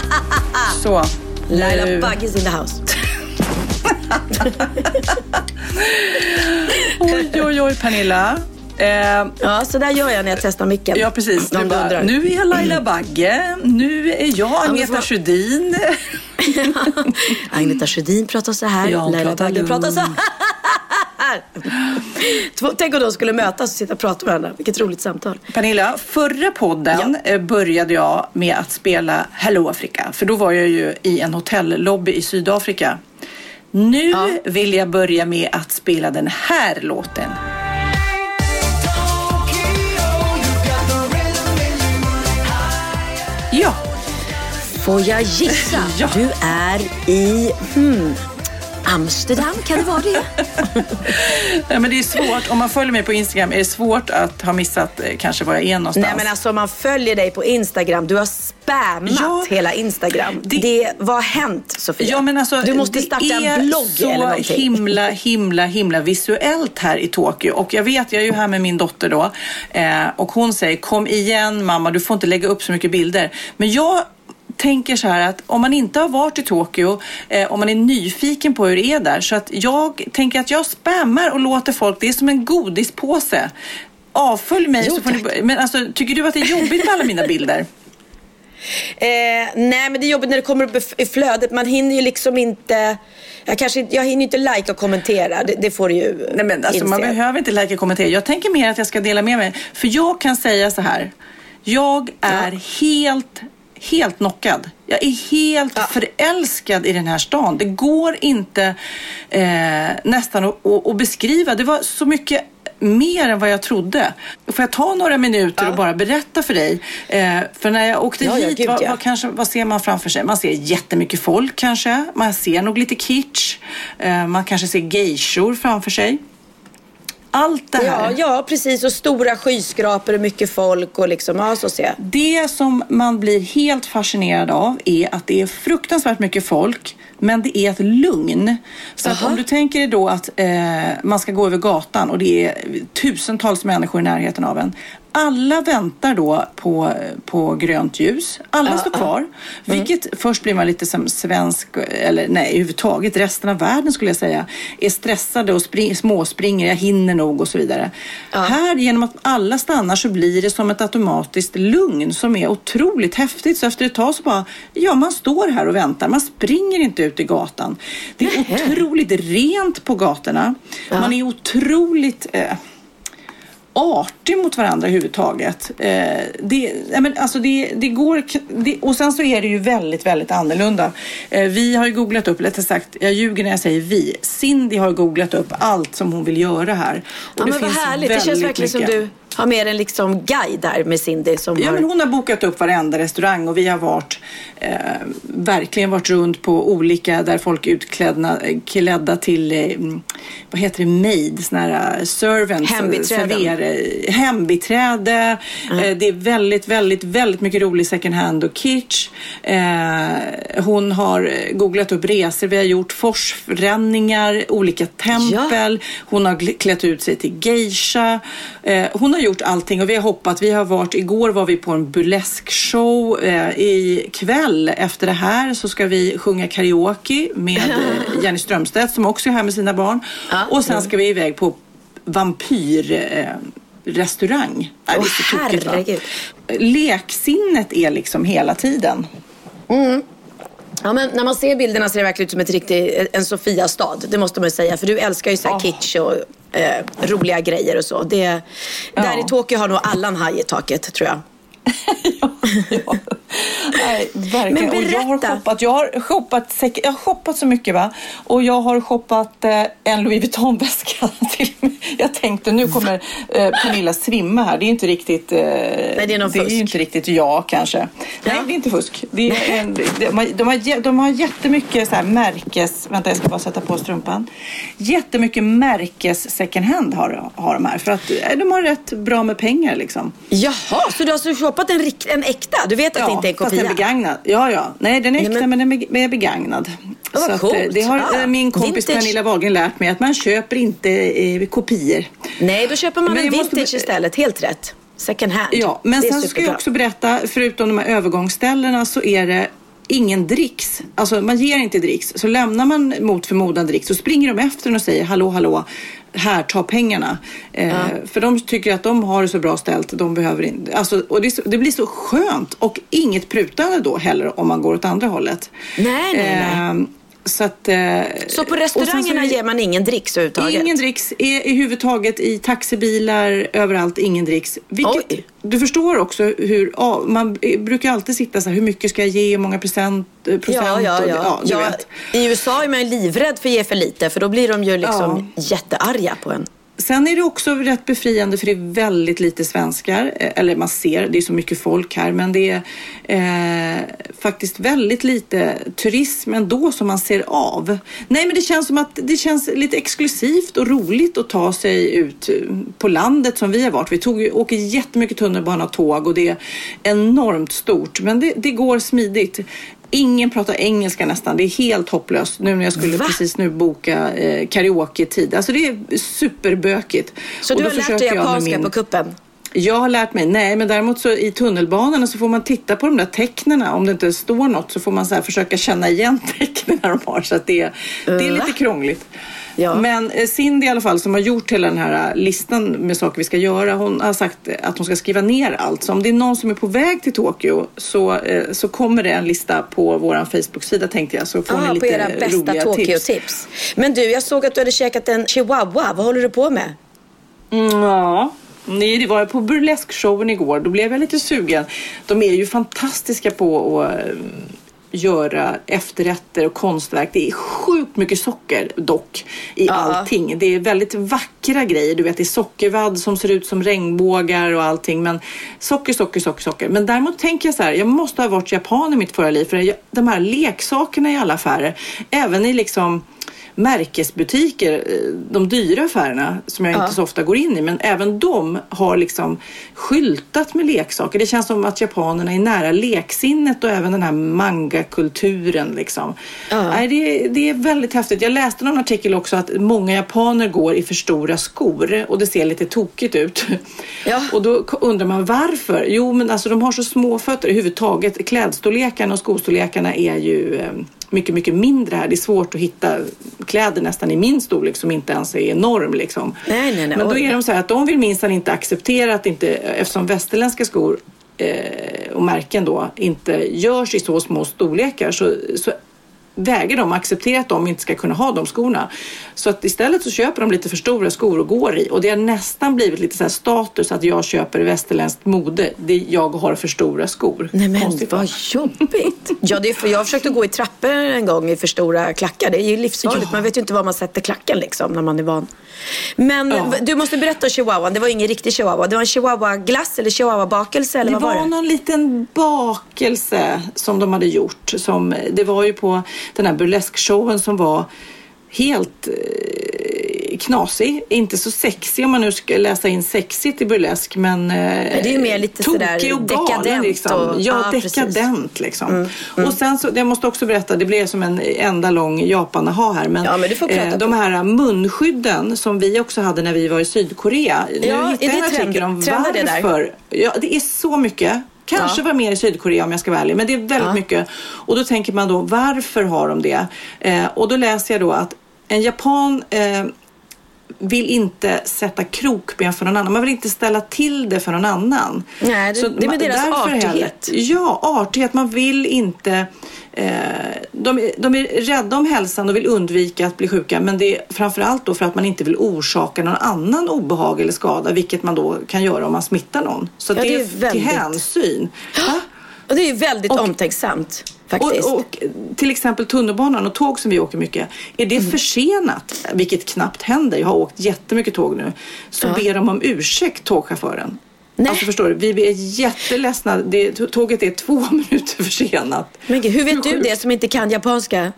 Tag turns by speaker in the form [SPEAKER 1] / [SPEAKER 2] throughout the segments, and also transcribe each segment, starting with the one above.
[SPEAKER 1] Så.
[SPEAKER 2] Laila Bagges in the house.
[SPEAKER 1] Oj, oj, oj, Pernilla. Eh,
[SPEAKER 2] Ja, så där gör jag när jag testar micken.
[SPEAKER 1] ja, precis. Du bara, nu är jag Laila Bagge. Nu är jag Agneta
[SPEAKER 2] får-
[SPEAKER 1] Sjödin.
[SPEAKER 2] Agneta Sjödin pratar så här.
[SPEAKER 1] Jag
[SPEAKER 2] Laila Bagge pratar så
[SPEAKER 1] lugnt.
[SPEAKER 2] Här. Två- Tänk om de skulle mötas och sitta och prata med varandra. Vilket roligt samtal.
[SPEAKER 1] Pernilla, förra podden eh, började jag med att spela Hello Africa. För då var jag ju i en hotellobby i Sydafrika. Nu vill jag börja med att spela den här låten. Ja,
[SPEAKER 2] Får jag gissa?
[SPEAKER 1] Ja.
[SPEAKER 2] Du är i hmm, Amsterdam, kan det vara det?
[SPEAKER 1] Nej, men det är svårt. Om man följer mig på Instagram är det svårt att ha missat eh, kanske var jag är någonstans.
[SPEAKER 2] Nej men alltså om man följer dig på Instagram, du har spammat
[SPEAKER 1] Ja.
[SPEAKER 2] hela Instagram.
[SPEAKER 1] Det-
[SPEAKER 2] Det, vad har hänt Sofia?
[SPEAKER 1] Ja, men alltså,
[SPEAKER 2] du måste
[SPEAKER 1] det
[SPEAKER 2] starta
[SPEAKER 1] är
[SPEAKER 2] en blogg
[SPEAKER 1] så
[SPEAKER 2] eller någonting.
[SPEAKER 1] himla, himla, himla visuellt här i Tokyo. Och jag vet, jag är ju här med min dotter då. Eh, och hon säger, kom igen mamma, du får inte lägga upp så mycket bilder. Men jag tänker så här att om man inte har varit i Tokyo, eh, om man är nyfiken på hur det är där. Så att jag tänker att jag spammar och låter folk, det är som en godispåse. Avfölj mig
[SPEAKER 2] Jo,
[SPEAKER 1] så får ni. Men alltså, tycker du att det är jobbigt med alla mina bilder?
[SPEAKER 2] Eh, nej men det är jobbigt när det kommer upp i flödet. Man hinner ju liksom inte... Jag, kanske, jag hinner inte like och kommentera. Det, det får du ju
[SPEAKER 1] Nej, men alltså, man
[SPEAKER 2] inse.
[SPEAKER 1] behöver inte läka och kommentera. Jag tänker mer att jag ska dela med mig. För jag kan säga så här. Jag är helt, helt knockad. Jag är helt förälskad i den här stan. Det går inte eh, nästan att, att, att beskriva. Det var så mycket mer än vad jag trodde. Får jag ta några minuter och bara berätta för dig? Eh, för när jag åkte
[SPEAKER 2] Ja, ja,
[SPEAKER 1] hit,
[SPEAKER 2] gud,
[SPEAKER 1] vad,
[SPEAKER 2] ja.
[SPEAKER 1] vad, kanske, vad ser man framför sig? Man ser jättemycket folk kanske. Man ser nog lite kitsch. Eh, man kanske ser geishor framför sig. Allt det här.
[SPEAKER 2] Ja, ja, precis. Och stora skyskrapor och mycket folk och liksom, ja så ser jag.
[SPEAKER 1] Det som man blir helt fascinerad av är att det är fruktansvärt mycket folk men det är ett lugn. Så att om du tänker dig då att eh, man ska gå över gatan och det är tusentals människor i närheten av en. Alla väntar då på, på grönt ljus. Alla står kvar. Vilket först blir man lite som svensk, eller nej överhuvudtaget resten av världen skulle jag säga, är stressade och spring, småspringer, jag hinner nog och så vidare. Här genom att alla stannar så blir det som ett automatiskt lugn som är otroligt häftigt. Så efter ett tag så bara, ja man står här och väntar, man springer inte ut i gatan. Det är otroligt rent på gatorna. Man är otroligt eh, artig mot varandra överhuvudtaget. Eh, det, men alltså det, det går, det, och sen så är det ju väldigt, väldigt annorlunda. Eh, vi har googlat upp, eller sagt, jag ljuger när jag säger vi. Cindy har googlat upp allt som hon vill göra här. Och
[SPEAKER 2] Ja,
[SPEAKER 1] det
[SPEAKER 2] men vad
[SPEAKER 1] finns
[SPEAKER 2] härligt. Det känns verkligen som
[SPEAKER 1] mycket.
[SPEAKER 2] du har med en liksom guide där med Cindy som
[SPEAKER 1] Ja,
[SPEAKER 2] har...
[SPEAKER 1] men hon har bokat upp varenda restaurang och vi har varit, eh, verkligen varit runt på olika där folk är utklädda klädda till, eh, mm, vad heter det, maid, såna här eh, servants.
[SPEAKER 2] Hembiträden.
[SPEAKER 1] server- hembiträde. Eh, det är väldigt, väldigt, väldigt mycket rolig second hand och kitsch. Eh, hon har googlat upp resor vi har gjort, forsränningar, olika tempel. Hon har klätt ut sig till geisha. Eh, hon har gjort allting och vi har hoppat. Vi har varit, igår var vi på en burleskshow. Eh, I kväll efter det här så ska vi sjunga karaoke med eh, Jenny Strömstedt som också är här med sina barn. Och sen ska vi iväg på vampyr... Eh, restaurang.
[SPEAKER 2] Åh,
[SPEAKER 1] va?
[SPEAKER 2] herregud.
[SPEAKER 1] Leksinnet är liksom hela tiden.
[SPEAKER 2] Ja, men när man ser bilderna ser det verkligen ut som ett riktigt, en Sofia-stad. Det måste man ju säga. För du älskar ju så här
[SPEAKER 1] Oh.
[SPEAKER 2] kitsch och eh, roliga grejer och så. Det, Där i Tokyo har nog alla en haj i taket, tror jag.
[SPEAKER 1] ja. Nej, verkligen.
[SPEAKER 2] Men
[SPEAKER 1] och jag har
[SPEAKER 2] berätta.
[SPEAKER 1] shoppat, jag har shoppat, jag har shoppat så mycket va. Och jag har shoppat eh, en Louis Vuitton-väska till. Jag tänkte nu kommer eh, Pernilla svimma här. Det är inte riktigt... Eh,
[SPEAKER 2] det är någon
[SPEAKER 1] det
[SPEAKER 2] fusk.
[SPEAKER 1] är inte riktigt jag kanske. Nej, det är inte fusk. Det är en, de, har, de, har, de har jättemycket så här märkes... Vänta, jag ska bara sätta på strumpan. Jättemycket märkes second hand har, har de här. För att eh, de har rätt bra med pengar liksom.
[SPEAKER 2] Jaha, så du har alltså shoppat en, rikt- en äkta? Du vet att det inte är en
[SPEAKER 1] fast
[SPEAKER 2] kopia?
[SPEAKER 1] den är begagnad. Ja, ja. Nej, den är
[SPEAKER 2] Nej,
[SPEAKER 1] äkta
[SPEAKER 2] men-
[SPEAKER 1] men, den är be- är begagnad.
[SPEAKER 2] Ja, vad
[SPEAKER 1] Så att,
[SPEAKER 2] coolt.
[SPEAKER 1] eh, det har
[SPEAKER 2] Ja,
[SPEAKER 1] eh, min kompis
[SPEAKER 2] vintage.
[SPEAKER 1] Pernilla Wahlgren lärt mig att man köper inte eh, kopior.
[SPEAKER 2] Nej, då köper man
[SPEAKER 1] Men
[SPEAKER 2] en
[SPEAKER 1] måste
[SPEAKER 2] vintage
[SPEAKER 1] be-
[SPEAKER 2] istället. Helt rätt. Second hand.
[SPEAKER 1] Ja, men sen ska jag också berätta, förutom de här övergångsställena så är det ingen dricks. Alltså man ger inte dricks. Så lämnar man mot förmodan dricks så springer de efter och säger hallå, hallå, här, ta pengarna. Eh, För de tycker att de har det så bra ställt, de behöver inte. Alltså, och det, så, det blir så skönt och inget prutande då heller om man går åt andra hållet.
[SPEAKER 2] Nej, nej, nej.
[SPEAKER 1] Eh, Så, att, eh,
[SPEAKER 2] Så på
[SPEAKER 1] så
[SPEAKER 2] restaurangerna
[SPEAKER 1] är det-
[SPEAKER 2] ger man ingen dricks överhuvudtaget?
[SPEAKER 1] Ingen dricks i, i huvudtaget i taxibilar, överallt, ingen dricks. Vilket,
[SPEAKER 2] Oj.
[SPEAKER 1] du förstår också hur, ja, man brukar alltid sitta så här, hur mycket ska jag ge, hur många procent, eh, procent
[SPEAKER 2] Ja, ja,
[SPEAKER 1] och,
[SPEAKER 2] ja. ja
[SPEAKER 1] vet.
[SPEAKER 2] I USA är man ju livrädd för att ge för lite för då blir de ju liksom jättearga på en.
[SPEAKER 1] Sen är det också rätt befriande för det är väldigt lite svenskar. Eh, eller man ser, det är så mycket folk här. Men det är eh, faktiskt väldigt lite turism ändå som man ser av. Nej men det känns som att det känns lite exklusivt och roligt att ta sig ut eh, på landet som vi har varit. Vi tog, åker jättemycket tunnelbana och tåg och det är enormt stort. Men det, det går smidigt. Ingen pratar engelska nästan. Det är helt hopplöst. Nu när jag skulle
[SPEAKER 2] Va?
[SPEAKER 1] precis nu boka eh, karaoke-tid. Alltså det är superbökigt.
[SPEAKER 2] Så
[SPEAKER 1] Och
[SPEAKER 2] du
[SPEAKER 1] då
[SPEAKER 2] har lärt
[SPEAKER 1] försöker
[SPEAKER 2] dig japanska
[SPEAKER 1] min-
[SPEAKER 2] på kuppen?
[SPEAKER 1] Jag har lärt mig, nej men däremot så i tunnelbanorna så får man titta på de där tecknena. Om det inte står något så får man så försöka känna igen tecknen de har. Så det, det är lite krångligt.
[SPEAKER 2] Ja.
[SPEAKER 1] Men eh, Cindy i alla fall som har gjort hela den här eh, listan med saker vi ska göra. Hon har sagt att hon ska skriva ner allt. Så om det är någon som är på väg till Tokyo så, eh, så kommer det en lista på vår Facebook-sida tänkte jag. Så får ni
[SPEAKER 2] Ah,
[SPEAKER 1] lite
[SPEAKER 2] på era bästa. Tokyo-tips. Men du, jag såg att du hade käkat en chihuahua. Vad håller du på med?
[SPEAKER 1] Mm, ja. Nej, det var jag på burleskshowen igår. Då blev jag lite sugen. De är ju fantastiska på att eh, göra efterrätter och konstverk. Det är sjukt mycket socker dock i allting. Det är väldigt vackra grejer. Du vet, det är sockervadd som ser ut som regnbågar och allting. Men socker, socker, socker, socker. Men däremot tänker jag så här, jag måste ha varit japan i mitt förra liv. För de här leksakerna i alla affärer, även i liksom märkesbutiker, eh, de dyra affärerna som jag inte så ofta går in i, men även de har liksom skyltat med leksaker. Det känns som att japanerna är nära leksinnet och även den här mangakulturen. Liksom. Nej, det, det är väldigt häftigt. Jag läste någon artikel också att många japaner går i för stora skor och det ser lite tokigt ut.
[SPEAKER 2] Ja.
[SPEAKER 1] Och då undrar man varför? Jo, men alltså de har så små fötter överhuvudtaget. Klädstorlekarna och skostorlekarna är ju eh, mycket, mycket mindre här. Det är svårt att hitta kläder nästan i min storlek som inte ens är enorm. Liksom.
[SPEAKER 2] Nej, nej, nej.
[SPEAKER 1] Men då är de så här att de vill minsann inte acceptera att inte, eftersom västerländska skor eh, och märken då inte görs i så små storlekar så, så väger de att acceptera att de inte ska kunna ha de skorna. Så att istället så köper de lite för stora skor och går i och det har nästan blivit lite så status att jag köper västerländskt mode. Det jag har för stora skor.
[SPEAKER 2] Nej men
[SPEAKER 1] Konstigt, va?
[SPEAKER 2] vad jobbigt. Ja, det är för jag försökte gå i trappor en gång i för stora klackar. Det är ju livsfarligt.
[SPEAKER 1] Ja.
[SPEAKER 2] Man vet ju inte var man sätter klacken liksom när man är van. Men
[SPEAKER 1] Ja.
[SPEAKER 2] du måste berätta om chihuahuan. Det var ingen riktig chihuahua. Det var en chihuahua-glass eller chihuahua-bakelse eller
[SPEAKER 1] Det
[SPEAKER 2] var
[SPEAKER 1] var någon liten bakelse som de hade gjort. Som, det var ju på den här burleskshowen som var helt eh, knasig. Inte så sexig om man nu ska läsa in sexigt i burlesk. Men eh,
[SPEAKER 2] det är mer lite
[SPEAKER 1] tokig och galen. Liksom.
[SPEAKER 2] och-
[SPEAKER 1] ja,
[SPEAKER 2] precis.
[SPEAKER 1] dekadent liksom. Och sen så, jag måste också berätta, det blev som en enda lång Japan-aha här. Men,
[SPEAKER 2] Ja, men du får prata
[SPEAKER 1] eh, de här munskydden som vi också hade när vi var i Sydkorea. Nu
[SPEAKER 2] Ja,
[SPEAKER 1] hittade
[SPEAKER 2] är
[SPEAKER 1] jag en artikel om
[SPEAKER 2] trender det där?
[SPEAKER 1] varför. Ja, det är så mycket. Kanske
[SPEAKER 2] Ja.
[SPEAKER 1] var mer i Sydkorea om jag ska vara ärlig, men det är väldigt
[SPEAKER 2] Ja.
[SPEAKER 1] mycket. Och då tänker man då, varför har de det? Eh, och då läser jag då att en japan eh, vill inte sätta krokben för någon annan. Man vill inte ställa till det för någon annan.
[SPEAKER 2] Nej, det, det är med deras artighet. Heller,
[SPEAKER 1] ja, artighet. Man vill inte... Eh, de, de, är rädda om hälsan och vill undvika att bli sjuka. Men det är framförallt då för att man inte vill orsaka någon annan obehag eller skada. Vilket man då kan göra om man smittar någon. Så ja, det, är, väldigt... till hänsyn.
[SPEAKER 2] Ja. Och det är väldigt och, omtänksamt. Faktiskt.
[SPEAKER 1] Och, och, till exempel tunnelbanan och tåg som vi åker mycket. Är det mm. försenat, vilket knappt händer, jag har åkt jättemycket tåg nu, så ja. ber de om ursäkt tågchauffören. Nej. Alltså förstår du, vi är jätteledsna. Det, tåget är två minuter försenat.
[SPEAKER 2] Men hur vet du det som inte kan japanska?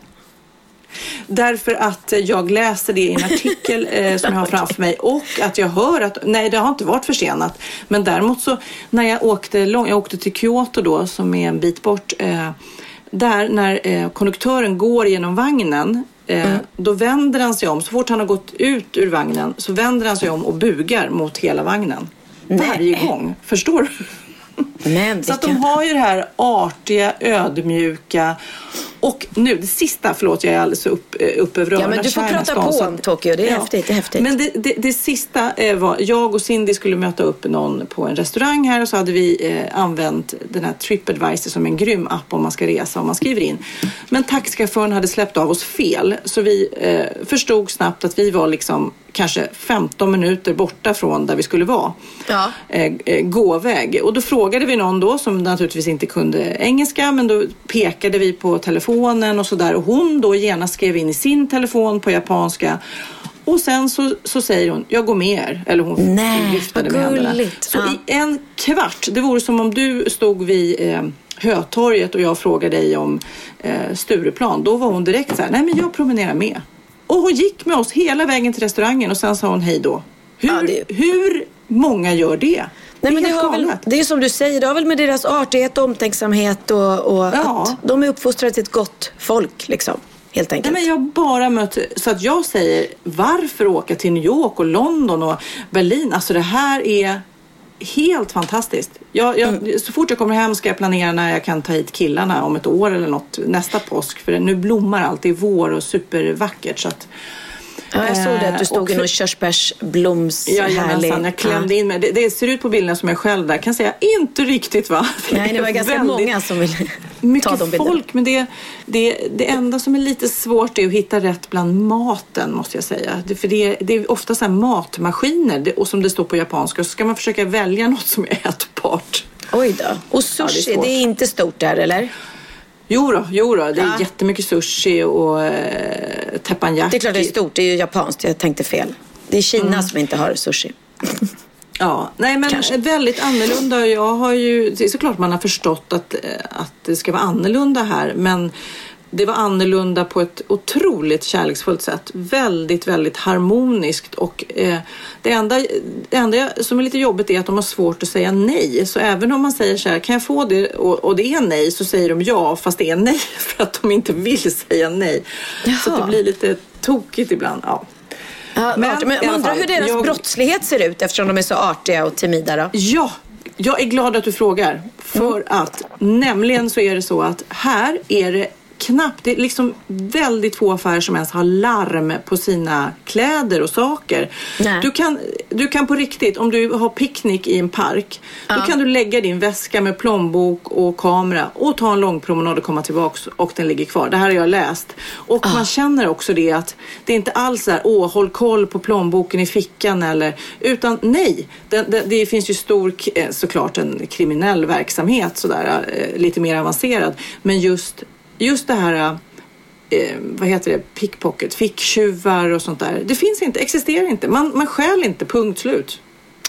[SPEAKER 1] Därför att jag läser det i en artikel eh, som jag har framför mig och att jag hör att nej, det har inte varit försenat. Men däremot så när jag åkte lång, jag åkte till Kyoto då som är en bit bort. Eh, där när eh, konduktören går genom vagnen eh, mm. Då vänder han sig om, så fort han har gått ut ur vagnen så vänder han sig om och bugar mot hela vagnen. Nej. Varje gång. Förstår du? Men så att de har ju det här artiga, ödmjuka och nu det sista, förlåt jag är alldeles upp, eh, upp över
[SPEAKER 2] öronen. Ja men du får prata på om Tokyo, det är ja. häftigt. Det är häftigt.
[SPEAKER 1] Men det, det, det sista eh, var, jag och Cindy skulle möta upp någon på en restaurang här och så hade vi eh, använt den här Tripadvisor som en grym app om man ska resa om man skriver in. Men taxichauffören hade släppt av oss fel så vi eh, förstod snabbt att vi var liksom kanske 15 minuter borta från där vi skulle vara. Ja. Eh, eh, gåväg. Och då frågade vi någon då som naturligtvis inte kunde engelska men då pekade vi på telefonen och sådär och hon då genast skrev in i sin telefon på japanska och sen så, så säger hon, jag går med er. Eller hon
[SPEAKER 2] Nej, viftade med händerna.
[SPEAKER 1] Så ja. i en kvart, det vore som om du stod vid eh, Hötorget och jag frågade dig om eh, Stureplan. Då var hon direkt så här, nej men jag promenerar med. Och hon gick med oss hela vägen till restaurangen och sen sa hon hej då. Hur, ja, det... hur många gör det?
[SPEAKER 2] Nej, men det, har väl, det är som du säger, det har väl med deras artighet och omtänksamhet och, och ja. att de är uppfostrade till ett gott folk. Liksom, helt enkelt.
[SPEAKER 1] Nej, men jag bara mött, så att jag säger varför åka till New York och London och Berlin? Alltså det här är helt fantastiskt. Jag, jag, mm. Så fort jag kommer hem ska jag planera när jag kan ta hit killarna om ett år eller något, nästa påsk. För nu blommar allt, det är vår och supervackert. Så att,
[SPEAKER 2] Ja, jag såg det att du stod i någon körsbärsbloms
[SPEAKER 1] ja, härlig... jag klämde in mig. Det, det, ser ut på bilderna som jag själv där. Kan säga inte riktigt va?
[SPEAKER 2] Nej, det var ganska många som ville ta de bilderna.
[SPEAKER 1] folk, men det, det, det enda som är lite svårt är att hitta rätt bland maten måste jag säga. Det, för det, det är ofta så här matmaskiner och som det står på japanska så ska man försöka välja något som är ätbart.
[SPEAKER 2] Oj då. Och sushi, ja, det, är det är inte stort där eller?
[SPEAKER 1] Jo då, jo då. det är ja. jättemycket sushi och eh, teppanyaki.
[SPEAKER 2] Det är klart det är stort, det är ju japanskt. Jag tänkte fel. Det är Kina mm. som inte har sushi.
[SPEAKER 1] Ja, nej men Kanske. väldigt annorlunda. Jag har ju, det är såklart man har förstått att, eh, att det ska vara annorlunda här. Men det var annorlunda på ett otroligt kärleksfullt sätt. Väldigt, väldigt harmoniskt och eh, det, enda, det enda som är lite jobbigt är att de har svårt att säga nej. Så även om man säger så här, kan jag få det och, och det är nej så säger de ja fast det är nej för att de inte vill säga nej. Jaha. Så det blir lite tokigt ibland. Ja.
[SPEAKER 2] Ja, men, men undrar hur deras jag... brottslighet ser ut eftersom de är så artiga och timida då?
[SPEAKER 1] Ja, jag är glad att du frågar. För mm. att nämligen så är det så att här är det knappt, det är liksom väldigt få affärer som ens har larm på sina kläder och saker. Du kan, du kan på riktigt, om du har picknick i en park, ja. då kan du lägga din väska med plånbok och kamera och ta en lång promenad och komma tillbaks och den ligger kvar. Det här har jag läst. Och ja. man känner också det att det är inte alls så här, åh, håll koll på plånboken i fickan eller, utan nej, det, det, det finns ju stor, eh, såklart en kriminell verksamhet sådär, eh, lite mer avancerad, men just just det här eh, vad heter det, pickpocket, ficktjuvar och sånt där. Det finns inte, existerar inte. Man, man stjäl inte, punkt slut.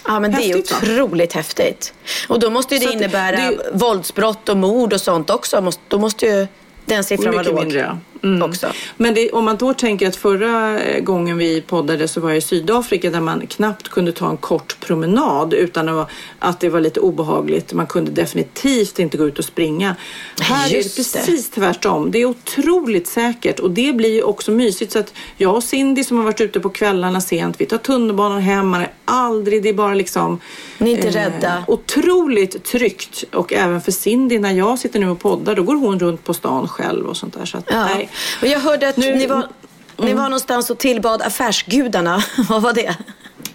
[SPEAKER 2] Ja men häftigt, det är otroligt va? häftigt. Och då måste ju det innebära det, våldsbrott och mord och sånt också. Då måste ju den siffran var låg. Mindre, mm. också.
[SPEAKER 1] Men det, om man då tänker att förra gången vi poddade så var det i Sydafrika där man knappt kunde ta en kort promenad utan att det var lite obehagligt. Man kunde definitivt inte gå ut och springa. Här Just är det precis det. tvärtom. Det är otroligt säkert och det blir ju också mysigt. Så att jag och Cindy som har varit ute på kvällarna sent, vi tar tunnelbanan hem, man är aldrig, det är bara liksom
[SPEAKER 2] Ni är inte eh, rädda.
[SPEAKER 1] Otroligt tryggt och äver för Cindy när jag sitter nu och poddar då går hon runt på stan själv och sånt där. Så att,
[SPEAKER 2] ja. nej. Och jag hörde att nu, ni var Ni var någonstans och tillbad affärsgudarna. Vad var det?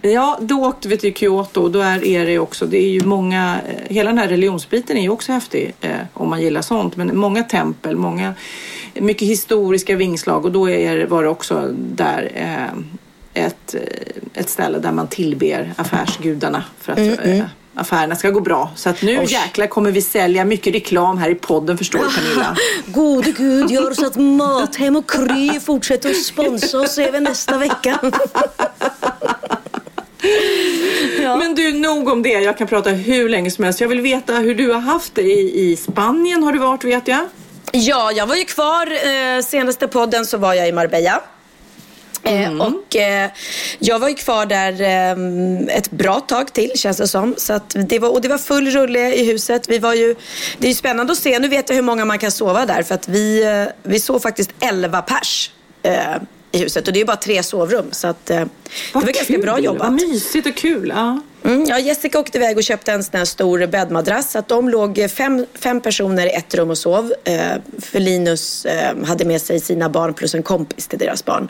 [SPEAKER 1] Ja, då åkte vi till Kyoto. Då är det också, det är ju många, eh, hela den här religionsbiten är ju också häftig eh, om man gillar sånt. Men många tempel, många, mycket historiska vingslag och då är, var det också där eh, ett, eh, ett ställe där man tillber affärsgudarna för att mm, mm. Affärerna ska gå bra. Så att nu Osh. jäklar kommer vi sälja mycket reklam här i podden förstår du Pernilla.
[SPEAKER 2] Gode Gud, gör så att Mathem och Kry fortsätter att sponsra oss även nästa vecka.
[SPEAKER 1] Ja. Men du, nog om det. Jag kan prata hur länge som helst. Jag vill veta hur du har haft det i, i Spanien har du varit vet jag.
[SPEAKER 2] Ja, jag var ju kvar. Eh, senaste podden så var jag i Marbella. Eh, mm. och eh, jag var ju kvar där eh, ett bra tag till känns det som. Så det var, och det var full rulle i huset. Vi var ju, det är ju spännande att se. Nu vet jag hur många man kan sova där. För att vi, eh, vi sov faktiskt 11 pers eh, i huset. Och det är bara tre sovrum. Så att, eh, det var kul. ganska bra jobbat.
[SPEAKER 1] Vad mysigt och kul. Ja.
[SPEAKER 2] Mm, ja, Jessica åkte iväg och köpte en sån här stor bäddmadrass. Så att de låg fem, fem personer i ett rum och sov. Eh, för Linus eh, hade med sig sina barn plus en kompis till deras barn.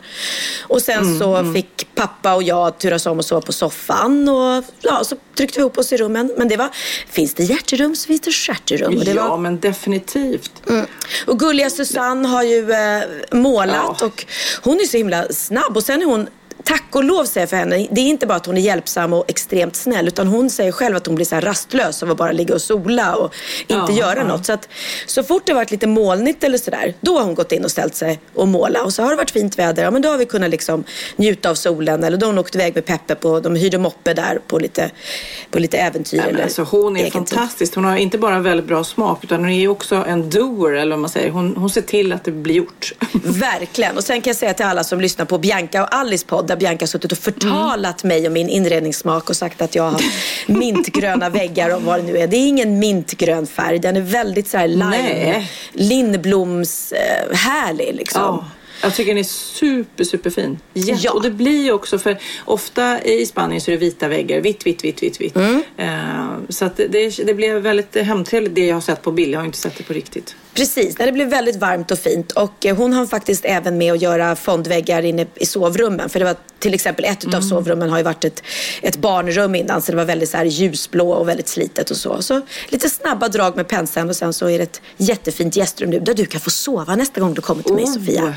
[SPEAKER 2] Och sen mm, så mm. fick pappa och jag turas om och sova på soffan. Och ja, så tryckte vi ihop oss i rummen. Men det var, finns det hjärterum så finns det stjärterum.
[SPEAKER 1] ja,
[SPEAKER 2] var...
[SPEAKER 1] men definitivt. Mm.
[SPEAKER 2] Och gulliga Susanne har ju eh, målat ja. och hon är så himla snabb. Och sen är hon tack och lov säger för henne, det är inte bara att hon är hjälpsam och extremt snäll utan hon säger själv att hon blir så rastlös av att bara ligga och sola och inte ja, göra ja. något. Så att så fort det varit lite molnigt eller sådär, då har hon gått in och ställt sig och målat. Och så har det varit fint väder, ja men då har vi kunnat liksom njuta av solen. Eller då har hon åkt iväg med Peppe på, de hyrde moppe där på lite, på lite äventyr. Ja,
[SPEAKER 1] alltså, hon är fantastisk. Hon har inte bara väldigt bra smak utan hon är också en doer eller vad man säger. Hon, hon ser till att det blir gjort.
[SPEAKER 2] Verkligen. Och sen kan jag säga till alla som lyssnar på Bianca och Alice podd där Bianca suttit och förtalat mm. mig och min inredningssmak och sagt att jag har mintgröna väggar och vad det nu är. Det är ingen mintgrön färg. Den är väldigt så här lime, Lindbloms eh, härlig liksom. Oh.
[SPEAKER 1] Jag tycker den är super, superfin. Jätte. Ja. Och det blir ju också för ofta i Spanien så är det vita väggar. Vitt, vitt, vitt, vitt, vitt. Mm. Uh, så att det, det, blev väldigt hemtrevligt det jag har sett på bild. Jag har inte sett det på riktigt.
[SPEAKER 2] Precis, det blev väldigt varmt och fint. Och eh, hon har faktiskt även med att göra fondväggar inne i sovrummen. För det var till exempel ett mm. av sovrummen har ju varit ett, ett barnrum innan. Så det var väldigt så här ljusblå och väldigt slitet och så. Så lite snabba drag med penseln och sen så är det ett jättefint gästrum nu där du kan få sova nästa gång du kommer till mig oh. Sofia.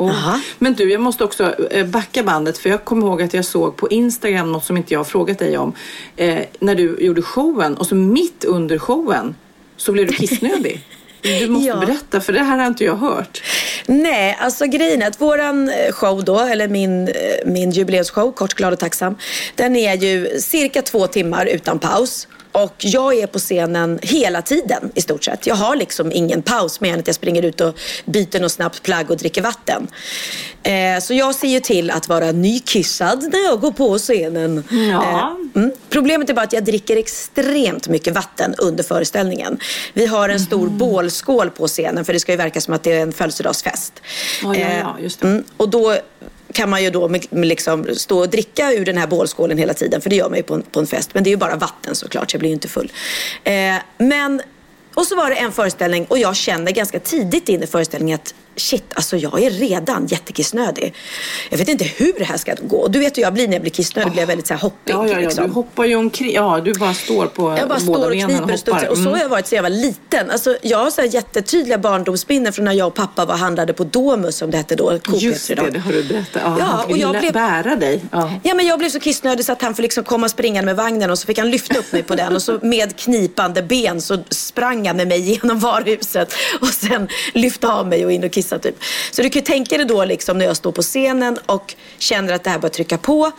[SPEAKER 1] Oh. Men du, jag måste också eh, backa bandet för jag kommer ihåg att jag såg på Instagram något som inte jag har frågat dig om. Eh, när du gjorde showen och så mitt under showen så blev du kissnödig. Du måste ja. berätta, för det här har inte jag hört.
[SPEAKER 2] Nej, alltså grejen är att våran eh, show då, eller min, eh, min jubileumsshow, Kort, glad och tacksam, den är ju cirka två timmar utan paus. Och jag är på scenen hela tiden i stort sett. Jag har liksom ingen paus mer än att jag springer ut och byter något snabbt plagg och dricker vatten. Eh, så jag ser ju till att vara nykissad när jag går på scenen. Ja. Eh, mm. Problemet är bara att jag dricker extremt mycket vatten under föreställningen. Vi har en stor mm. bålskål på scenen för det ska ju verka som att det är en födelsedagsfest.
[SPEAKER 1] Ja, ja, ja, just det. Eh, mm.
[SPEAKER 2] och då kan man ju då liksom stå och dricka ur den här bålskålen hela tiden. För det gör man ju på en, på en fest. Men det är ju bara vatten såklart, så jag blir ju inte full. Eh, men, och så var det en föreställning och jag kände ganska tidigt in i föreställningen att shit, alltså jag är redan jättekissnödig. Jag vet inte hur det här ska gå. Du vet hur jag blir när jag blir kissnödig. Oh. blir jag väldigt så här hoppig.
[SPEAKER 1] Ja, ja, ja.
[SPEAKER 2] Liksom.
[SPEAKER 1] Du hoppar ju omkring. Ja, du bara står på
[SPEAKER 2] Jag bara står och kniper och studsar. Mm. Och så har jag varit sedan jag var liten. Alltså, jag har så här jättetydliga barndomsminnen från när jag och pappa var handlade på Domus som det hette då.
[SPEAKER 1] Just det, det har du berättat. Ja, ja, och jag blev... bära dig. Ja.
[SPEAKER 2] ja, men jag blev så kissnödig så att han fick liksom komma springande med vagnen och så fick han lyfta upp mig på den och så med knipande ben så sprang han med mig genom varuhuset och sen lyfte av mig och in och kissade typ. Så du kan ju tänka dig då liksom när jag står på scenen och känner att det här börjar trycka på.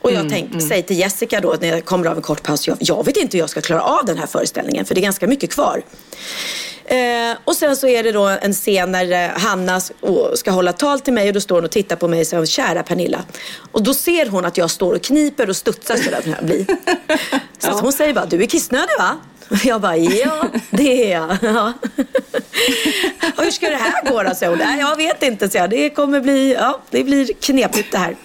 [SPEAKER 2] Och jag mm, tänk, mm. säger till Jessica då när jag kommer av en kort paus, jag, jag vet inte hur jag ska klara av den här föreställningen för det är ganska mycket kvar. Eh, och sen så är det då en scen när eh, Hanna ska hålla tal till mig och då står hon och tittar på mig och säger kära Pernilla. Och då ser hon att jag står och kniper och studsar sådär som jag blir. Så ja. hon säger bara, du är kissnödig va? Jag bara, ja det är jag. Ja. hur ska det här gå då? hon. Nej, jag vet inte, så jag. Det kommer bli, ja, det blir knepigt det här.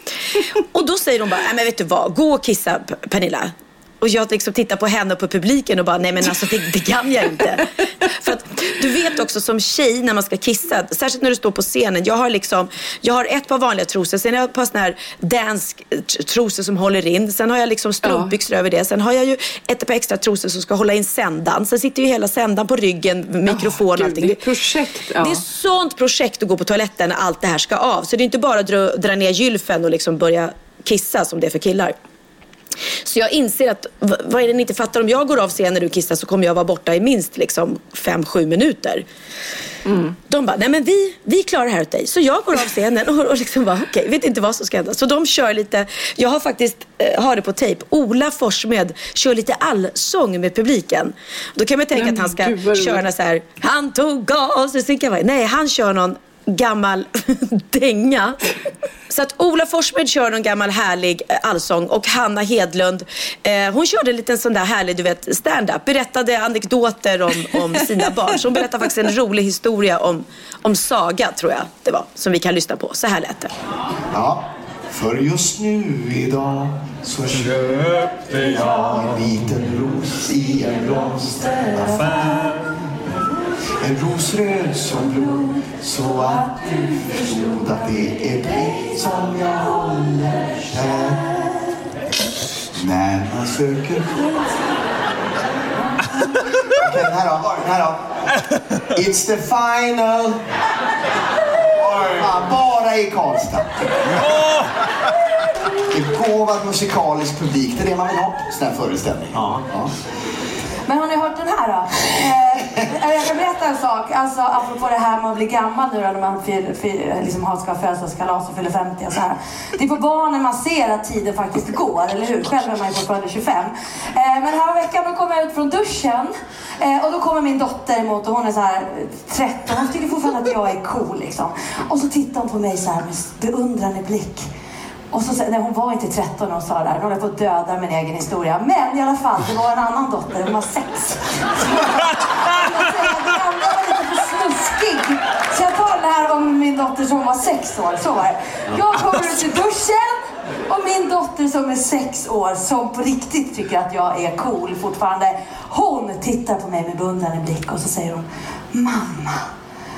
[SPEAKER 2] Och då säger hon bara, nej men vet du vad, gå och kissa Pernilla. Och jag liksom tittar på henne och på publiken och bara, nej men alltså det, det kan jag inte. För att du vet också som tjej när man ska kissa, särskilt när du står på scenen. Jag har liksom, jag har ett par vanliga trosor, sen har jag ett par såna här dance-trosor som håller in. Sen har jag liksom strumpbyxor över det. Sen har jag ju ett par extra trosor som ska hålla in sändan. Sen sitter ju hela sändan på ryggen, mikrofon och allting.
[SPEAKER 1] det är projekt. Ja.
[SPEAKER 2] Det är sånt projekt att gå på toaletten när allt det här ska av. Så det är inte bara att dra, dra ner gylfen och liksom börja kissa som det är för killar. Så jag inser att vad är det ni inte fattar? Om jag går av scenen när du kissar så kommer jag vara borta i minst liksom 5-7 minuter. De bara, nej men vi, vi klarar det här åt dig. Så jag går av scenen och, och liksom bara, okej, vet inte vad som ska hända. Så de kör lite, jag har faktiskt, eh, har det på tejp, Ola Forssmed kör lite allsång med publiken. Då kan man tänka
[SPEAKER 1] Nej,
[SPEAKER 2] att han ska
[SPEAKER 1] gud,
[SPEAKER 2] köra så här, han tog gas i sin kavaj. Nej, han kör någon gammal dänga. Så att Ola Forssmed kör någon gammal härlig eh, allsång och Hanna Hedlund, eh, hon körde en liten sån där härlig du vet, stand-up. Berättade anekdoter om, om sina barn. Så hon berättade faktiskt en rolig historia om, om Saga, tror jag det var, som vi kan lyssna på. Så här lät det.
[SPEAKER 3] Ja, för just nu idag så köpte jag en liten ros i en blomsteraffär. En ros röd som blod så att du förstod att det är dig som jag håller kär. När man söker Okej, den här då. Den här då. It's the final. Fan, bara i Karlstad. Begåvad musikalisk publik, det är det man vill ha. Sån här föreställning. Ja.
[SPEAKER 4] Men har ni hört den här då? Jag kan berätta en sak, alltså apropå det här med att bli gammal nu då, när man fyr, fyr, liksom har ska ha födelsedagskalas och fyller 50 och så här. Det är på barnen man ser att tiden faktiskt går, eller hur? Själv är man ju fortfarande 25. Eh, men här veckan då kom jag ut från duschen eh, och då kommer min dotter emot och hon är så här 13. Hon tycker fortfarande att jag är cool liksom. Och så tittar hon på mig så här med beundrande blick. Och så, nej, hon var inte 13 när hon sa det här. håller jag på att döda min egen historia. Men i alla fall, det var en annan dotter. Hon var sex. Så jag var lite för snuskig. Så jag tar det här om min dotter som var sex år. Så var det. Jag kommer ut ur duschen. Och min dotter som är sex år, som på riktigt tycker att jag är cool fortfarande. Hon tittar på mig med beundrande blick och så säger hon Mamma,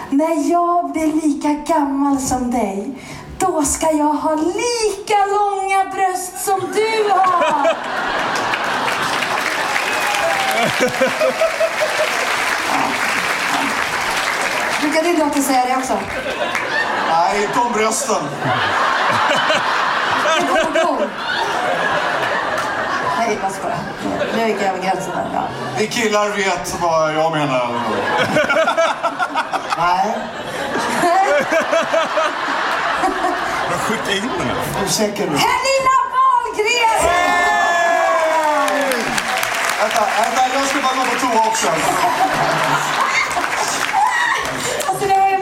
[SPEAKER 4] när jag blir lika gammal som dig då ska jag ha lika långa bröst som du har. Brukar din dotter säga det också?
[SPEAKER 3] Nej, inte om brösten.
[SPEAKER 4] Nej, jag skojar. Nu gick jag över gränsen där. Ja.
[SPEAKER 3] Vi killar vet vad jag menar. Nej.
[SPEAKER 5] Skicka in den här.
[SPEAKER 3] Osäker nu.
[SPEAKER 4] Pernilla Wahlgren!
[SPEAKER 3] Vänta, vänta, jag ska bara gå på toa också.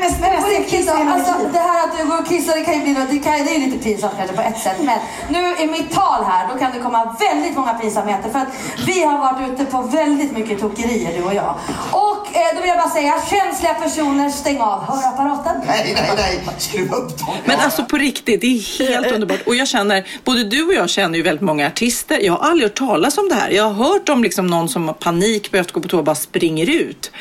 [SPEAKER 4] Alltså det var ju mest mest kissa. Alltså det här att du går och kissar det kan ju bli det, kan, det är ju lite pinsamt kanske på ett sätt. Men nu i mitt tal här då kan det komma väldigt många pinsamheter. För att vi har varit ute på väldigt mycket tokerier du och jag. Och eh, då vill jag bara säga känsliga personer stäng av hörapparaten.
[SPEAKER 3] Nej, nej, nej. Skruva upp dem.
[SPEAKER 1] Men alltså på riktigt, det är helt underbart. Och jag känner, både du och jag känner ju väldigt många artister. Jag har aldrig hört talas om det här. Jag har hört om liksom någon som har panik, behövt gå på toa och bara springer ut.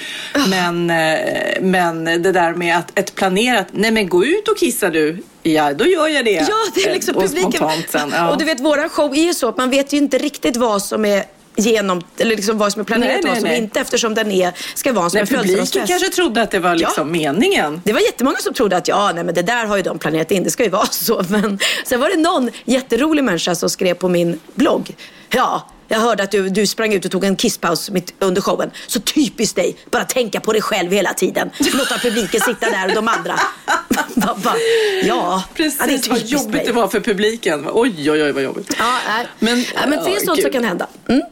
[SPEAKER 1] Men, eh, men det där med att ett planerat, nej men gå ut och kissa du. Ja, då gör jag det.
[SPEAKER 2] Ja, det är liksom
[SPEAKER 1] och
[SPEAKER 2] publiken.
[SPEAKER 1] sen. Ja.
[SPEAKER 2] Och du vet, våran show är ju så att man vet ju inte riktigt vad som är genom, eller liksom vad som är planerat
[SPEAKER 1] Nej,
[SPEAKER 2] och vad som
[SPEAKER 1] nej.
[SPEAKER 2] inte eftersom den är, ska vara en sån
[SPEAKER 1] Nej, publiken
[SPEAKER 2] födelsedagsfest.
[SPEAKER 1] kanske trodde att det var liksom meningen.
[SPEAKER 2] Det var jättemånga som trodde att ja, nej men det där har ju de planerat in, det ska ju vara så. Men sen var det någon jätterolig människa som skrev på min blogg. Ja, jag hörde att du, du sprang ut och tog en kisspaus mitt under showen. Så typiskt dig, bara tänka på dig själv hela tiden. Låta publiken sitta där och de andra. Ja,
[SPEAKER 1] Precis,
[SPEAKER 2] ja, det är
[SPEAKER 1] vad jobbigt
[SPEAKER 2] mig.
[SPEAKER 1] det var för publiken. Oj, oj, oj, vad jobbigt.
[SPEAKER 2] Ja, nej.
[SPEAKER 1] Men-
[SPEAKER 2] ja, men det är
[SPEAKER 1] ja,
[SPEAKER 2] sånt som kan hända. Mm.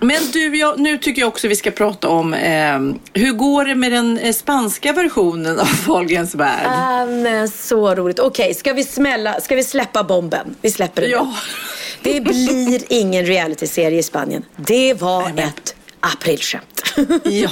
[SPEAKER 1] Men du, jag, nu tycker jag också vi ska prata om eh, hur går det med den eh, spanska versionen av Wahlgrens värld?
[SPEAKER 2] Men så roligt. Okej, ska vi smälla, ska vi släppa bomben? Vi släpper den.
[SPEAKER 1] Ja.
[SPEAKER 2] Det blir ingen realityserie i Spanien. Det var
[SPEAKER 1] Nej, men-
[SPEAKER 2] ett aprilskämt.
[SPEAKER 1] Ja.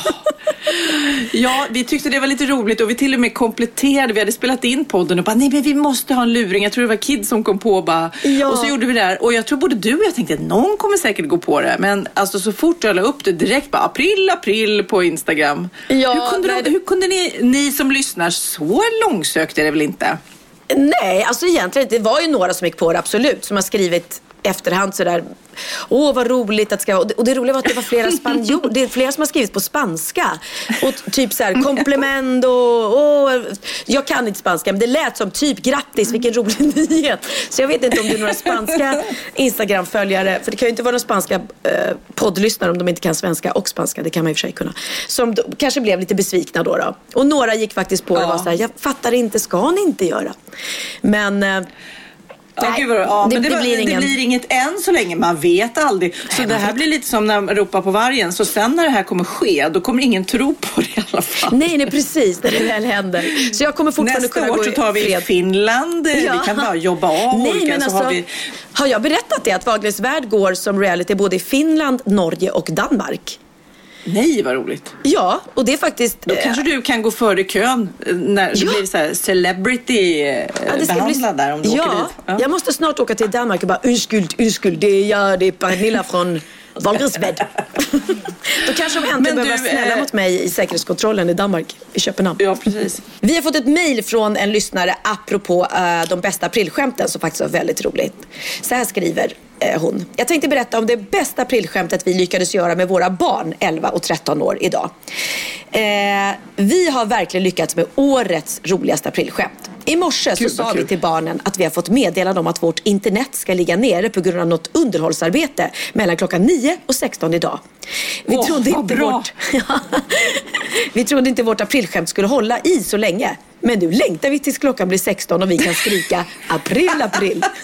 [SPEAKER 1] ja, vi tyckte det var lite roligt och vi till och med kompletterade. Vi hade spelat in podden och bara, nej men vi måste ha en luring. Jag tror det var Kid som kom på bara.
[SPEAKER 2] Ja.
[SPEAKER 1] Och så gjorde vi det här. Och jag tror både du och jag tänkte att någon kommer säkert gå på det. Men alltså så fort jag la upp det direkt bara april, april på Instagram.
[SPEAKER 2] Ja,
[SPEAKER 1] hur kunde,
[SPEAKER 2] nej,
[SPEAKER 1] de, hur kunde ni, ni som lyssnar, så långsökt är det väl inte?
[SPEAKER 2] Nej, alltså egentligen det var ju några som gick på det absolut. Som har skrivit efterhand sådär. Åh vad roligt att det ska vara. Och det, roliga var att det var flera spanjor. Det är flera som har skrivit på spanska. Och typ såhär komplement och åh, Jag kan inte spanska men det lät som typ grattis vilken rolig nyhet. Så jag vet inte om det är några spanska Instagram-följare. För det kan ju inte vara några spanska eh, poddlyssnare om de inte kan svenska och spanska. Det kan man i och för sig kunna. Som kanske blev lite besvikna då. då. Och några gick faktiskt på det och var såhär. Jag fattar inte, ska ni inte göra? Men eh,
[SPEAKER 1] Ja, gud vad, ja,
[SPEAKER 2] det-
[SPEAKER 1] men det,
[SPEAKER 2] det blir
[SPEAKER 1] det
[SPEAKER 2] ingen-
[SPEAKER 1] blir inget än så länge. Man vet aldrig. Så det här blir lite som när man ropar på vargen. Så sen när det här kommer ske, då kommer ingen tro på det i alla fall.
[SPEAKER 2] Nej, nej precis när det väl händer. Så jag kommer fortfarande
[SPEAKER 1] Nästa
[SPEAKER 2] kunna
[SPEAKER 1] år
[SPEAKER 2] gå
[SPEAKER 1] så tar vi
[SPEAKER 2] fred.
[SPEAKER 1] Finland.
[SPEAKER 2] Ja.
[SPEAKER 1] Vi kan bara jobba av
[SPEAKER 2] Nej,
[SPEAKER 1] olika.
[SPEAKER 2] men
[SPEAKER 1] så
[SPEAKER 2] alltså,
[SPEAKER 1] har vi...
[SPEAKER 2] har jag berättat det att Wahlgrens värld går som reality både i Finland, Norge och Danmark?
[SPEAKER 1] Nej, vad roligt.
[SPEAKER 2] Ja, och det är faktiskt...
[SPEAKER 1] Då
[SPEAKER 2] eh,
[SPEAKER 1] kanske du kan gå före kön eh, när
[SPEAKER 2] Ja.
[SPEAKER 1] blir så här celebrity eh,
[SPEAKER 2] ja,
[SPEAKER 1] behandlad där om du
[SPEAKER 2] ja,
[SPEAKER 1] åker dit. Ja.
[SPEAKER 2] jag måste snart åka till Danmark och bara urskuld, urskuld, det är jag, det är Pernilla från Wahlgrens värld. Då kanske de äntligen
[SPEAKER 1] Men
[SPEAKER 2] behöver
[SPEAKER 1] du,
[SPEAKER 2] vara snälla
[SPEAKER 1] eh,
[SPEAKER 2] mot mig i säkerhetskontrollen i Danmark, i Köpenhamn.
[SPEAKER 1] ja, precis.
[SPEAKER 2] Vi har fått ett mejl från en lyssnare apropå eh, de bästa aprilskämten som faktiskt var väldigt roligt. Så här skriver eh, hon. Jag tänkte berätta om det bästa aprilskämtet vi lyckades göra med våra barn 11 och 13 år idag. Eh, vi har verkligen lyckats med årets roligaste aprilskämt. I morse så sa vi
[SPEAKER 1] kul.
[SPEAKER 2] till barnen att vi har fått meddelande om att vårt internet ska ligga nere på grund av något underhållsarbete mellan klockan 9 och 16 idag. Vi,
[SPEAKER 1] Åh,
[SPEAKER 2] trodde inte
[SPEAKER 1] bra.
[SPEAKER 2] vårt, vi trodde inte vårt aprilskämt skulle hålla i så länge. Men nu längtar vi tills klockan blir 16 och vi kan skrika april, april.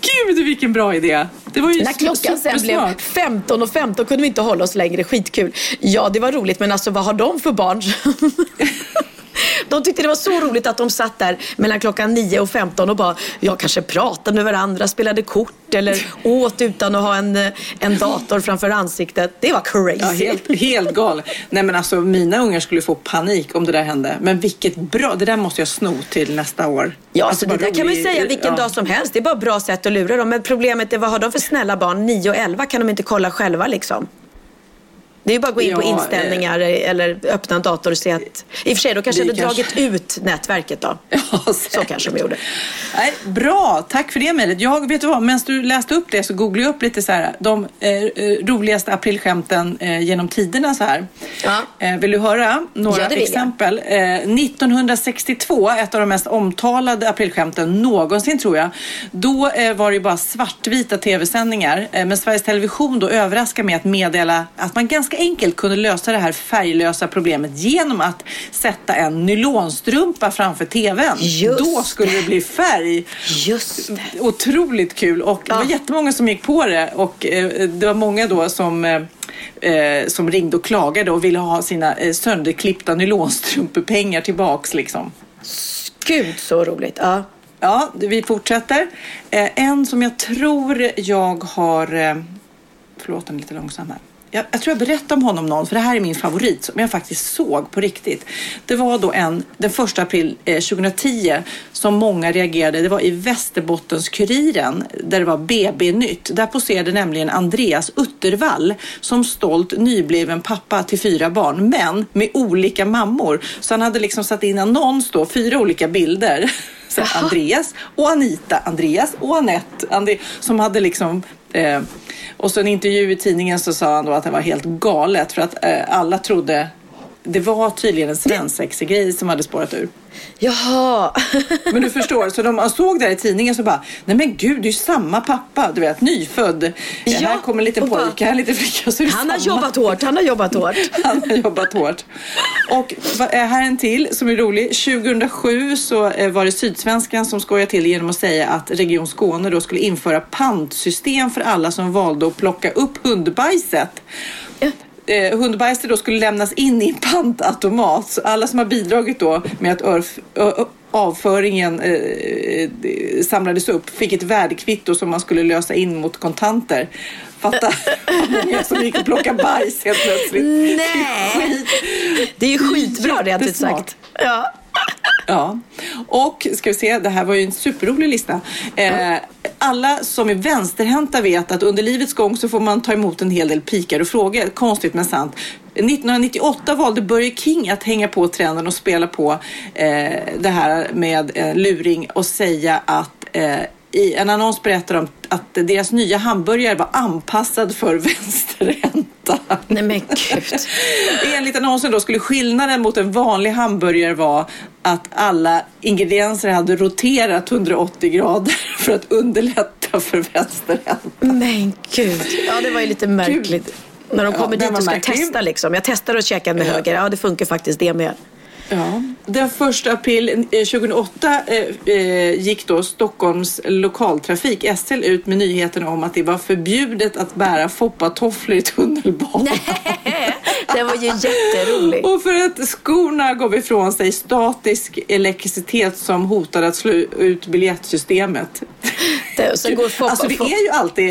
[SPEAKER 1] Gud, vilken bra idé. Det var ju
[SPEAKER 2] När klockan sen blev
[SPEAKER 1] supersmart.
[SPEAKER 2] 15 och 15 kunde vi inte hålla oss längre. Skitkul. Ja, det var roligt, men alltså vad har de för barn? De tyckte det var så roligt att de satt där mellan klockan 9 och 15 och bara, jag kanske pratade med varandra, spelade kort eller åt utan att ha en, en dator framför ansiktet. Det var crazy.
[SPEAKER 1] Ja, helt, helt gal. Nej men alltså mina ungar skulle få panik om det där hände. Men vilket bra, det där måste jag sno till nästa år.
[SPEAKER 2] Ja,
[SPEAKER 1] Alltså,
[SPEAKER 2] så det där kan man säga vilken
[SPEAKER 1] ja.
[SPEAKER 2] dag som helst. Det är bara bra sätt att lura dem. Men problemet är, vad har de för snälla barn? 9 och 11 kan de inte kolla själva liksom. Det är bara att gå in på
[SPEAKER 1] Ja,
[SPEAKER 2] inställningar eller öppna en dator och se att... I och för sig, då kanske hade
[SPEAKER 1] kanske-
[SPEAKER 2] dragit ut nätverket då.
[SPEAKER 1] Ja,
[SPEAKER 2] Så kanske de gjorde.
[SPEAKER 1] Nej, bra, tack för det mejlet. Jag vet du vad, medan du läste upp det så googlade jag upp lite så här, de eh, eh, roligaste aprilskämten eh, genom tiderna så här.
[SPEAKER 2] Ja.
[SPEAKER 1] Eh, vill du höra några
[SPEAKER 2] Ja,
[SPEAKER 1] exempel? Eh, 1962, ett av de mest omtalade aprilskämten någonsin tror jag. Då eh, var det ju bara svartvita tv-sändningar. Eh, men Sveriges Television då överraskade med att meddela att man ganska enkelt kunde lösa det här färglösa problemet genom att sätta en nylonstrumpa framför tvn.
[SPEAKER 2] Just
[SPEAKER 1] då skulle det bli färg.
[SPEAKER 2] Just det.
[SPEAKER 1] Otroligt kul och det var
[SPEAKER 2] Ja.
[SPEAKER 1] jättemånga som gick på det och eh, det var många då som eh, eh, som ringde och klagade och ville ha sina eh, sönderklippta nylonstrumpepengar tillbaks liksom.
[SPEAKER 2] Gud så roligt. Ja.
[SPEAKER 1] Ja, vi fortsätter. Eh, en som jag tror jag har... Eh, förlåt, den är lite långsam här. Jag, jag tror jag berättade om honom någon, för det här är min favorit som jag faktiskt såg på riktigt. Det var då en, den första april eh, 2010 som många reagerade. Det var i Västerbottens-Kuriren där det var BB-nytt. Där poserade nämligen Andreas Uttervall som stolt nybliven pappa till fyra barn, men med olika mammor. Så han hade liksom satt in annons då, fyra olika bilder. Så Andreas och Anita, Andreas och Anette, Andre, som hade liksom eh, och så en intervju i tidningen så sa han då att det var helt galet för att eh, alla trodde det var tydligen en svensexegrej som hade spårat ur.
[SPEAKER 2] Jaha.
[SPEAKER 1] Men du förstår, så de man såg där i tidningen så bara, nej men gud, det är ju samma pappa, du vet, nyfödd.
[SPEAKER 2] Ja,
[SPEAKER 1] här kommer en liten pojke, här en liten flicka. Så är det
[SPEAKER 2] Han har
[SPEAKER 1] samma.
[SPEAKER 2] jobbat hårt. Han har jobbat hårt.
[SPEAKER 1] Han har jobbat hårt. Och här är en till som är rolig. 2007 så eh, var det Sydsvenskan som skojade till genom att säga att Region Skåne då skulle införa pantsystem för alla som valde att plocka upp hundbajset. Eh, hundbajset då skulle lämnas in i en pantautomat. Så alla som har bidragit då med att örf, ö, avföringen eh, eh, samlades upp fick ett värdekvitto som man skulle lösa in mot kontanter. Fatta hur många som gick och plockade bajs helt plötsligt.
[SPEAKER 2] Nej! Det är ju skitbra rent ut sagt. Ja.
[SPEAKER 1] Ja, och ska vi se, det här var ju en superrolig lista. Eh, alla som är vänsterhänta vet att under livets gång så får man ta emot en hel del pikar och frågor. Konstigt men sant. 1998 valde Börje King att hänga på trenden och spela på eh, det här med eh, luring och säga att eh, i en annons berättar de att deras nya hamburgare var anpassad för vänsterhänta.
[SPEAKER 2] Nej men gud.
[SPEAKER 1] Enligt annonsen då skulle skillnaden mot en vanlig hamburgare vara att alla ingredienser hade roterat 180 grader för att underlätta för vänsterhänta.
[SPEAKER 2] Men gud. Ja, det var ju lite märkligt. När de kommer
[SPEAKER 1] Ja,
[SPEAKER 2] dit och ska
[SPEAKER 1] märklig.
[SPEAKER 2] testa liksom. Jag testar att käka med höger. Ja, det funkar faktiskt det med.
[SPEAKER 1] Ja. Den 1 april eh, 2008 eh, eh, gick då Stockholms lokaltrafik, SL, ut med nyheten om att det var förbjudet att bära foppatofflor i tunnelbanan.
[SPEAKER 2] Det var ju jätteroligt.
[SPEAKER 1] Och för att skorna gav ifrån sig statisk elektricitet som hotade att slå ut biljettsystemet.
[SPEAKER 2] Det, sen går foppa,
[SPEAKER 1] Alltså det är ju alltid,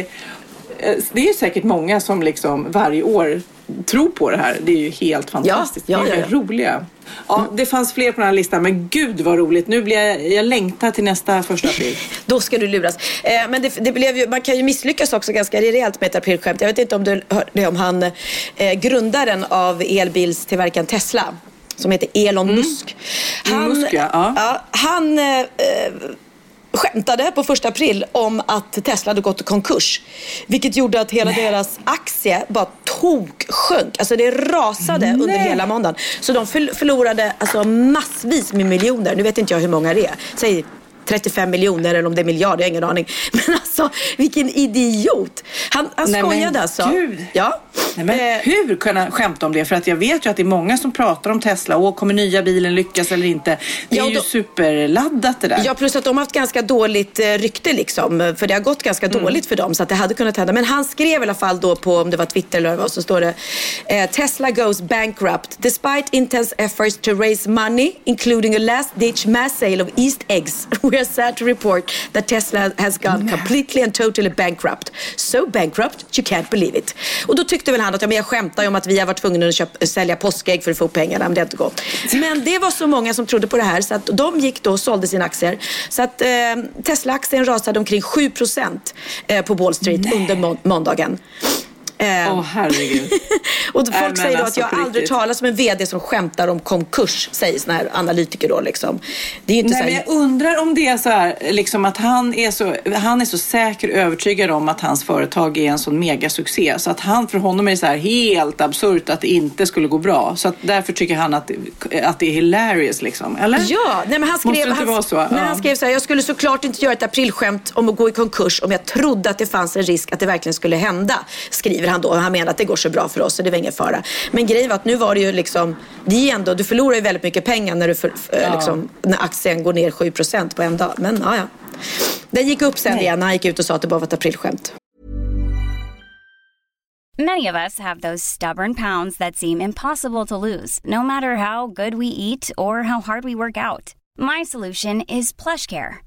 [SPEAKER 1] eh, det är ju säkert många som liksom varje år tror på det här. Det är ju helt fantastiskt.
[SPEAKER 2] ja,
[SPEAKER 1] det är
[SPEAKER 2] ja,
[SPEAKER 1] ju
[SPEAKER 2] ja.
[SPEAKER 1] roliga. Ja, det fanns fler på den här listan, men gud vad roligt. Nu blir jag, jag längtar till nästa första april.
[SPEAKER 2] Då ska du luras. Eh, men det, det blev ju, man kan ju misslyckas också ganska rejält med ett aprilskämt. Jag vet inte om du hörde om han, eh, grundaren av elbilstillverkaren Tesla. Som heter Elon Musk.
[SPEAKER 1] Mm, Musk, ja. Ja.
[SPEAKER 2] han eh, eh, skämtade på första april om att Tesla hade gått i konkurs. Vilket gjorde att hela deras aktie bara toksjönk. Alltså det rasade under hela måndagen. Så de förl- förlorade alltså massvis med miljoner. Nu vet inte jag hur många det är. Säg 35 miljoner eller om det är miljarder, jag har ingen aning. Men alltså vilken idiot. Han, han
[SPEAKER 1] Nej, men
[SPEAKER 2] skojade alltså.
[SPEAKER 1] gud.
[SPEAKER 2] Ja.
[SPEAKER 1] Nej, men
[SPEAKER 2] Eh,
[SPEAKER 1] hur kunna skämta om det? För att jag vet ju att det är många som pratar om Tesla. Åh, kommer nya bilen lyckas eller inte? Det är
[SPEAKER 2] Ja,
[SPEAKER 1] ju
[SPEAKER 2] då-
[SPEAKER 1] superladdat det där.
[SPEAKER 2] Ja, plus att de har haft ganska dåligt eh, rykte liksom. För det har gått ganska
[SPEAKER 1] Mm.
[SPEAKER 2] dåligt för dem. Så att det hade kunnat hända. Men han skrev i alla fall då på, om det var Twitter eller vad så står det eh, Tesla goes bankrupt despite intense efforts to raise money including a last ditch mass sale of East eggs. We are sad to report that Tesla has gone completely and totally bankrupt. So bankrupt you can't believe it. Och då tyckte väl han att ja, men jag skämtar ju om att vi har varit tvungna att köpa, sälja påskägg för att få upp pengarna. Men det har inte gått. Men det var så många som trodde på det här så att de gick då och sålde sina aktier. Så att eh, Tesla-aktien rasade omkring 7 procent eh, på Wall Street under må- måndagen.
[SPEAKER 1] Åh, herregud.
[SPEAKER 2] och folk
[SPEAKER 1] men
[SPEAKER 2] säger då
[SPEAKER 1] alltså,
[SPEAKER 2] att jag aldrig
[SPEAKER 1] riktigt.
[SPEAKER 2] talat som en VD som skämtar om konkurs, säger såna här analytiker då liksom. Det är inte
[SPEAKER 1] Nej,
[SPEAKER 2] så
[SPEAKER 1] men
[SPEAKER 2] här,
[SPEAKER 1] jag undrar om det är så här, liksom att han är så, han är så säker och övertygad om att hans företag är en sån megasuccé. Så att han, för honom är det så här helt absurt att det inte skulle gå bra. Så att därför tycker han att, att det är hilarious liksom. Eller?
[SPEAKER 2] Ja, nej men han skrev,
[SPEAKER 1] Måste det inte
[SPEAKER 2] han,
[SPEAKER 1] vara så?
[SPEAKER 2] Nej,
[SPEAKER 1] Ja.
[SPEAKER 2] han skrev så här, jag skulle såklart inte göra ett aprilskämt om att gå i konkurs om jag trodde att det fanns en risk att det verkligen skulle hända. Skriver han då. Han menar att det går så bra för oss så det var ingen fara. Men grejen var att nu var det ju liksom, det är ändå, du förlorar ju väldigt mycket pengar när, du för, för, liksom, när aktien går ner 7% på en dag. Men ja, ja. Den gick upp sen igen när han gick ut och sa att det bara var ett aprilskämt.
[SPEAKER 6] Many of us have those stubborn pounds that seem impossible to lose, no matter how good we eat or how hard we work out. My solution is PlushCare.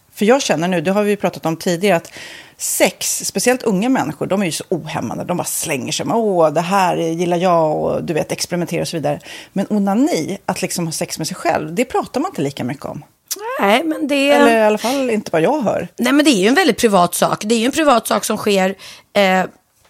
[SPEAKER 7] För jag känner nu, det har vi pratat om tidigare, att sex, speciellt unga människor, de är ju så ohämmade. De bara slänger sig med, åh, det här gillar jag och du vet, experimentera och så vidare. Men onani, att liksom ha sex med sig själv, det pratar man inte lika mycket om.
[SPEAKER 8] Nej, men det.
[SPEAKER 7] Eller i alla fall inte vad jag hör.
[SPEAKER 8] Nej, men det är ju en väldigt privat sak. Det är ju en privat sak som sker eh,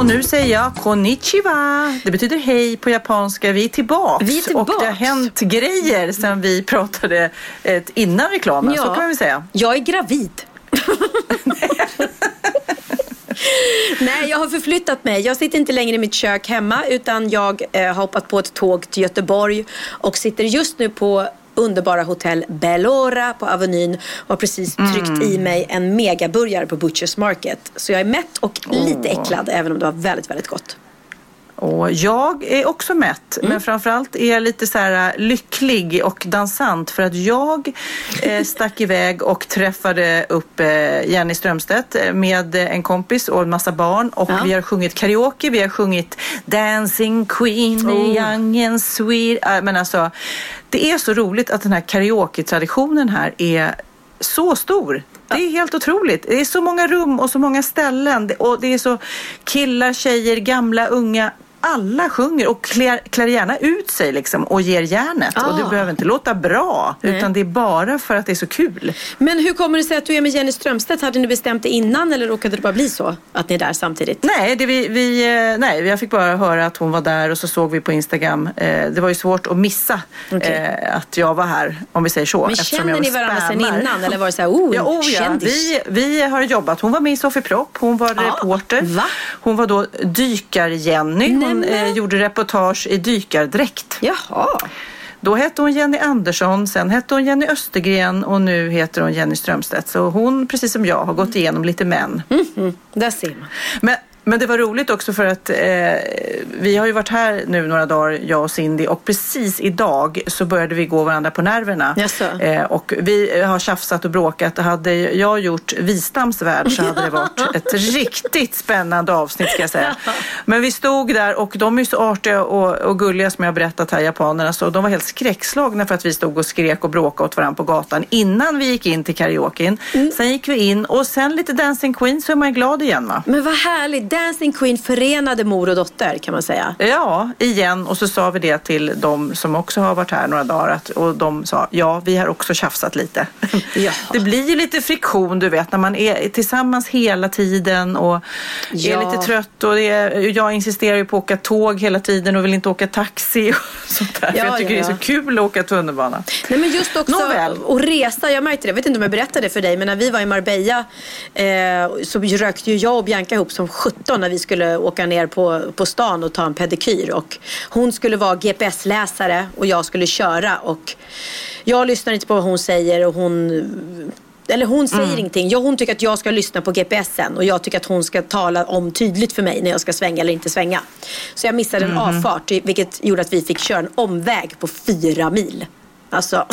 [SPEAKER 7] Och nu säger jag konnichiwa. Det betyder hej på japanska. Vi är tillbaks.
[SPEAKER 8] Vi är tillbaks.
[SPEAKER 7] Och det har hänt grejer sen vi pratade innan reklamen. Ja. Så kan vi säga.
[SPEAKER 8] Jag är gravid. Nej, jag har förflyttat mig. Jag sitter inte längre i mitt kök hemma utan jag eh, har hoppat på ett tåg till Göteborg och sitter just nu på underbara hotell Bellora på Avenyn och har precis tryckt mm. i mig en megaburgare på Butchers Market. Så jag är mätt och lite oh. äcklad även om det var väldigt, väldigt gott.
[SPEAKER 7] Och jag är också mätt, mm. men framförallt är jag lite så här äh, lycklig och dansant för att jag eh, stack iväg och träffade upp eh, Jenny Strömstedt med en kompis och en massa barn och ja. vi har sjungit karaoke, vi har sjungit Dancing Queen, oh. Young and Sweet. Äh, men alltså, det är så roligt att den här karaoke-traditionen här är så stor. Det är helt otroligt. Det är så många rum och så många ställen och det är så killar, tjejer, gamla, unga
[SPEAKER 1] alla sjunger och klär, klär gärna ut sig liksom och ger järnet.
[SPEAKER 2] Ah.
[SPEAKER 1] Och det behöver inte låta bra,
[SPEAKER 2] Nej.
[SPEAKER 1] utan det är bara för att det är så kul.
[SPEAKER 2] Men hur kommer det sig att du är med Jenny Strömstedt? Hade ni bestämt det innan eller råkade det bara bli så att ni är där samtidigt?
[SPEAKER 1] Nej, det vi, vi, eh, nej, jag fick bara höra att hon var där och så såg vi på Instagram. Eh, det var ju svårt att missa eh, att jag var här, om vi säger så.
[SPEAKER 2] Men känner ni varandra
[SPEAKER 1] spammar.
[SPEAKER 2] innan eller var det så här, oh,
[SPEAKER 1] Ja, oh, ja. Vi, vi har jobbat. Hon var med i Sofie Propp. Hon var reporter.
[SPEAKER 2] va?
[SPEAKER 1] Hon var då dykar-Jenny. Hon eh, gjorde reportage i dykardräkt.
[SPEAKER 2] Jaha.
[SPEAKER 1] Då hette hon Jenny Andersson, sen hette hon Jenny Östergren och nu heter hon Jenny Strömstedt. Så hon, precis som jag, har gått igenom lite män.
[SPEAKER 2] Mhm, Där ser man.
[SPEAKER 1] Men, men det var roligt också för att eh, vi har ju varit här nu några dagar, jag och Cindy, och precis idag så började vi gå varandra på nerverna.
[SPEAKER 2] Jaså?
[SPEAKER 1] Eh, och vi har tjafsat och bråkat. Hade jag gjort Wistams värld så hade det varit ett riktigt spännande avsnitt ska jag säga. Men vi stod där och de är ju så artiga och, och gulliga som jag har berättat här, japanerna. Så de var helt skräckslagna för att vi stod och skrek och bråkade åt varandra på gatan innan vi gick in till karaoken. Sen gick vi in och sen lite Dancing Queen så är man glad igen va?
[SPEAKER 2] Men vad härligt. Dancing Queen förenade mor och dotter kan man säga.
[SPEAKER 1] Ja, igen. Och så sa vi det till de som också har varit här några dagar. Att, och de sa, ja, vi har också tjafsat lite.
[SPEAKER 2] Ja.
[SPEAKER 1] Det blir ju lite friktion, du vet, när man är tillsammans hela tiden och
[SPEAKER 2] Ja.
[SPEAKER 1] är lite trött. Och är, jag insisterar ju på att åka tåg hela tiden och vill inte åka taxi och sånt där. för
[SPEAKER 2] Ja,
[SPEAKER 1] jag tycker det är så kul att åka tunnelbana.
[SPEAKER 2] Nej men just också
[SPEAKER 1] Nåväl.
[SPEAKER 2] att resa, jag märkte det, jag vet inte om jag berättade det för dig men när vi var i Marbella eh, så rökte ju jag och Bianca ihop som 17 när vi skulle åka ner på, på stan och ta en pedikyr och hon skulle vara GPS-läsare och jag skulle köra och jag lyssnar inte på vad hon säger och hon eller hon säger
[SPEAKER 1] Mm.
[SPEAKER 2] ingenting. Ja, hon tycker att jag ska lyssna på GPSen och jag tycker att hon ska tala om tydligt för mig när jag ska svänga eller inte svänga. Så jag missade en
[SPEAKER 1] Mhm.
[SPEAKER 2] avfart vilket gjorde att vi fick köra en omväg på fyra mil. Alltså.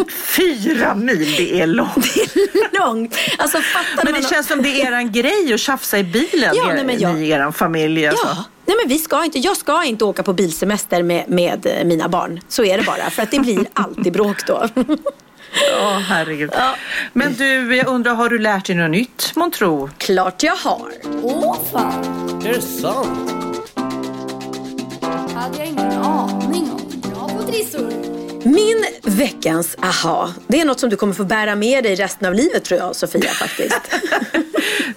[SPEAKER 1] Och fyra mil, det är långt.
[SPEAKER 2] långt. Alltså fattar
[SPEAKER 1] Men
[SPEAKER 2] man
[SPEAKER 1] det känns som det är eran grej att tjafsa i bilen,
[SPEAKER 2] Ja,
[SPEAKER 1] er,
[SPEAKER 2] nej, men jag-
[SPEAKER 1] ni i er familj. Alltså.
[SPEAKER 2] Ja. Nej men vi ska inte, jag ska inte åka på bilsemester med, med eh, mina barn. Så är det bara. För att det blir alltid bråk då.
[SPEAKER 1] Ja, herregud. Men du, jag undrar, har du lärt dig något nytt, månntro?
[SPEAKER 2] Klart jag har.
[SPEAKER 9] Åh fan,
[SPEAKER 5] Är det sant?
[SPEAKER 9] hade jag ingen aning om. Bra på trissor.
[SPEAKER 2] Min veckans aha, det är något som du kommer få bära med dig resten av livet tror jag Sofia faktiskt.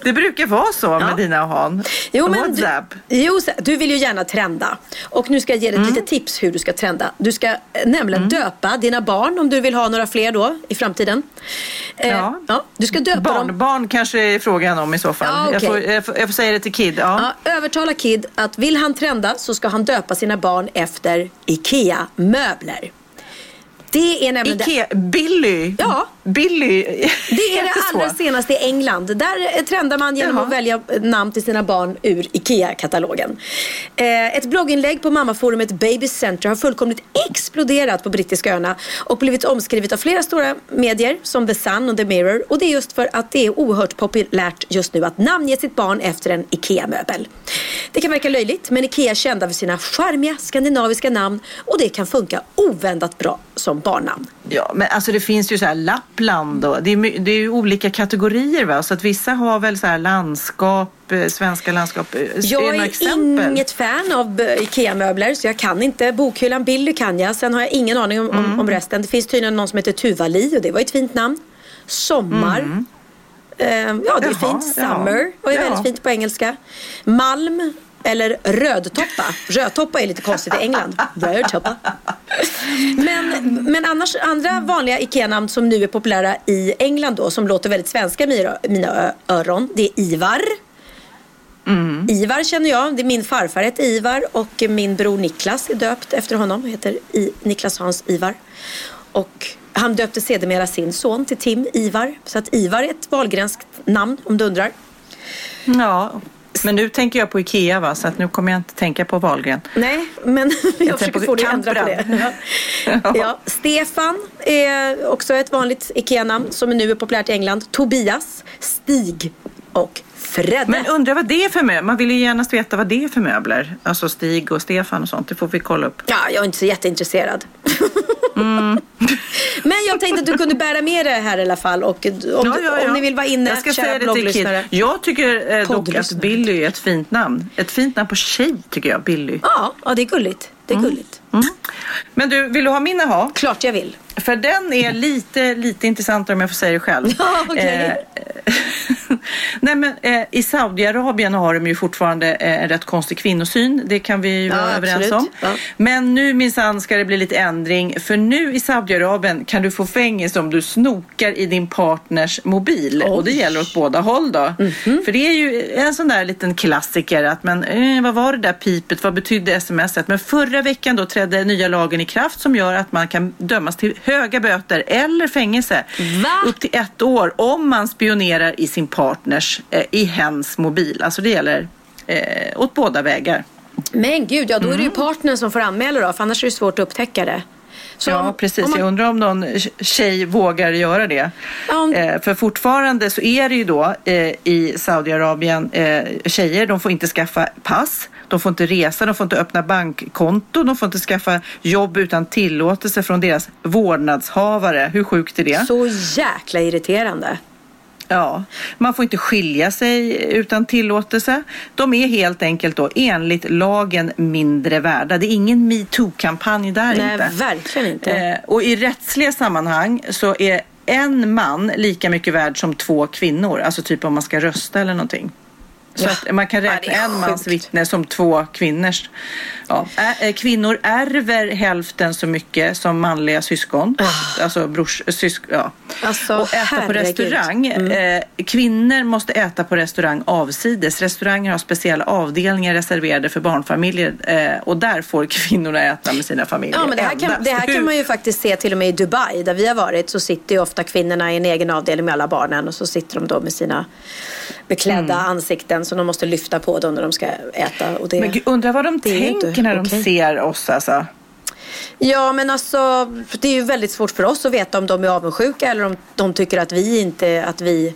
[SPEAKER 1] Det brukar vara så med dina han.
[SPEAKER 2] Jo, men du, jo, du vill ju gärna trenda. Och nu ska jag ge dig
[SPEAKER 1] Mm.
[SPEAKER 2] litet tips hur du ska trenda. Du ska eh, nämligen döpa dina barn om du vill ha några fler då i framtiden. Eh,
[SPEAKER 1] Ja.
[SPEAKER 2] ja. Du ska döpa dem.
[SPEAKER 1] Barnbarn kanske är frågan om i så fall.
[SPEAKER 2] Ja,
[SPEAKER 1] jag,
[SPEAKER 2] okej.
[SPEAKER 1] får, jag, får, jag får säga det till Kid. Ja.
[SPEAKER 2] Ja, övertala Kid att vill han trenda så ska han döpa sina barn efter IKEA-möbler. Det är nämligen
[SPEAKER 1] Ikea, Billy.
[SPEAKER 2] Ja.
[SPEAKER 1] Billy.
[SPEAKER 2] Det är det allra senaste i England. Där trendar man genom
[SPEAKER 1] Jaha.
[SPEAKER 2] att välja namn till sina barn ur IKEA-katalogen. Eh, ett blogginlägg på mammaforumet Baby Center har fullkomligt exploderat på brittiska öarna och blivit omskrivet av flera stora medier som The Sun och The Mirror. Och det är just för att det är oerhört populärt just nu att namnge sitt barn efter en IKEA-möbel. Det kan verka löjligt men IKEA är kända för sina charmiga skandinaviska namn och det kan funka ovändat bra som barnnamn.
[SPEAKER 1] Ja, men alltså det finns ju så här Lappland och det är, det är olika kategorier va? Så att vissa har väl så här landskap, eh, svenska landskap. Eh,
[SPEAKER 2] Jag är
[SPEAKER 1] exempel?
[SPEAKER 2] inget fan av eh, IKEA-möbler så jag kan inte. Bokhyllan Billy kan jag. Sen har jag ingen aning om,
[SPEAKER 1] Mm.
[SPEAKER 2] om, resten. Det finns tydligen någon som heter Tuvali och det var ett fint namn. Sommar. Eh, ja, det är
[SPEAKER 1] Mm. Jaha,
[SPEAKER 2] fint.
[SPEAKER 1] ja.
[SPEAKER 2] Summer var ju
[SPEAKER 1] Ja.
[SPEAKER 2] väldigt fint på engelska. Malm eller rödtoppa. Rödtoppa är lite konstigt i England. Rödtoppa. Men, men annars andra vanliga IKEA-namn som nu är populära i England då som låter väldigt svenska i mina, öron. Det är Ivar. Ivar känner jag. Det är min farfar heter Ivar och min bror Niklas är döpt efter honom. Han heter I, Niklas Hans Ivar. Och han döpte sedermera sin son till Tim Ivar. Så att Ivar är ett valgrenskt namn om du undrar.
[SPEAKER 1] Ja, men nu tänker jag på Ikea va? Så att nu kommer jag inte tänka på Wahlgren.
[SPEAKER 2] Nej, men jag försöker
[SPEAKER 1] på
[SPEAKER 2] få dig att ändra på det.
[SPEAKER 1] Kamprad.
[SPEAKER 2] Ja. Ja. Stefan är också ett vanligt IKEA-namn som nu är populärt i England. Tobias, Stig och Fredde.
[SPEAKER 1] Men undrar vad det är för möbler? Man vill ju gärna veta vad det är för möbler. Alltså Stig och Stefan och sånt. Det får vi kolla upp.
[SPEAKER 2] Ja, jag är inte så jätteintresserad.
[SPEAKER 1] Mm.
[SPEAKER 2] Men jag tänkte att du kunde bära med det här i alla fall. Och om,
[SPEAKER 1] Ja, ja, ja.
[SPEAKER 2] om ni vill vara inne,
[SPEAKER 1] Jag ska säga det till Kid. Jag tycker eh, dock att. Billy är ett fint namn. Ett fint namn på tjej tycker jag, Billy.
[SPEAKER 2] Ja, ja, det är gulligt. Det är gulligt.
[SPEAKER 1] Mm. Men du, vill du ha min aha?
[SPEAKER 2] Klart jag vill.
[SPEAKER 1] För den är lite, lite intressantare om jag får säga det själv.
[SPEAKER 2] Ja, okej.
[SPEAKER 1] Eh, Nej men eh, i Saudiarabien har de ju fortfarande eh, en rätt konstig kvinnosyn. Det kan vi ju
[SPEAKER 2] Ja,
[SPEAKER 1] vara överens
[SPEAKER 2] absolut.
[SPEAKER 1] om.
[SPEAKER 2] Ja.
[SPEAKER 1] Men nu minsann ska det bli lite ändring. För nu i Saudiarabien kan du få fängelse om du snokar i din partners mobil. Och det gäller åt båda håll då.
[SPEAKER 2] Mhm.
[SPEAKER 1] För det är ju en sån där liten klassiker att men eh, vad var det där pipet? Vad betydde smset? Men förra veckan då trädde nya lagen i kraft som gör att man kan dömas till höga böter eller fängelse upp till ett år om man spionerar i sin partners, eh, i hens mobil. Alltså det gäller eh, åt båda vägar.
[SPEAKER 2] Men gud, ja då är det ju partnern som får anmäla då. För annars är det svårt att upptäcka det. Så
[SPEAKER 1] ja,
[SPEAKER 2] om-
[SPEAKER 1] precis.
[SPEAKER 2] om man-
[SPEAKER 1] Jag undrar om någon tjej vågar göra det. Eh, för fortfarande så är det ju då eh, i Saudiarabien eh, tjejer, de får inte skaffa pass. De får inte resa, de får inte öppna bankkonto, de får inte skaffa jobb utan tillåtelse från deras vårdnadshavare. Hur sjukt är det?
[SPEAKER 2] Så jäkla irriterande.
[SPEAKER 1] Ja, man får inte skilja sig utan tillåtelse. De är helt enkelt då enligt lagen mindre värda. Det är ingen metoo-kampanj där
[SPEAKER 2] Nej,
[SPEAKER 1] inte.
[SPEAKER 2] verkligen inte.
[SPEAKER 1] Eh, och i rättsliga sammanhang så är en man lika mycket värd som två kvinnor. Alltså typ om man ska rösta eller någonting. Så
[SPEAKER 2] Ja.
[SPEAKER 1] att man kan
[SPEAKER 2] Ja,
[SPEAKER 1] räkna
[SPEAKER 2] är
[SPEAKER 1] en mans vittne som två kvinnors. Ja. Eh, Kvinnor ärver hälften så mycket som manliga syskon. Alltså brors, sysk, ja.
[SPEAKER 2] Alltså,
[SPEAKER 1] och äta på
[SPEAKER 2] herregud.
[SPEAKER 1] restaurang.
[SPEAKER 2] Mm.
[SPEAKER 1] Eh, kvinnor måste äta på restaurang avsides. Restauranger har speciella avdelningar reserverade för barnfamiljer eh, och där får kvinnorna äta med sina familjer.
[SPEAKER 2] Ja, men det här, kan, det här kan man ju faktiskt se till och med i Dubai där vi har varit så sitter ju ofta kvinnorna i en egen avdelning med alla barnen och så sitter de då med sina beklädda
[SPEAKER 1] Mm.
[SPEAKER 2] ansikten som de måste lyfta på då när de ska äta. Och det,
[SPEAKER 1] Men gud, undrar vad de tänker
[SPEAKER 2] inte
[SPEAKER 1] när de
[SPEAKER 2] okej.
[SPEAKER 1] ser oss alltså.
[SPEAKER 2] Ja men alltså det är ju väldigt svårt för oss att veta om de är avundsjuka eller om de tycker att vi inte att vi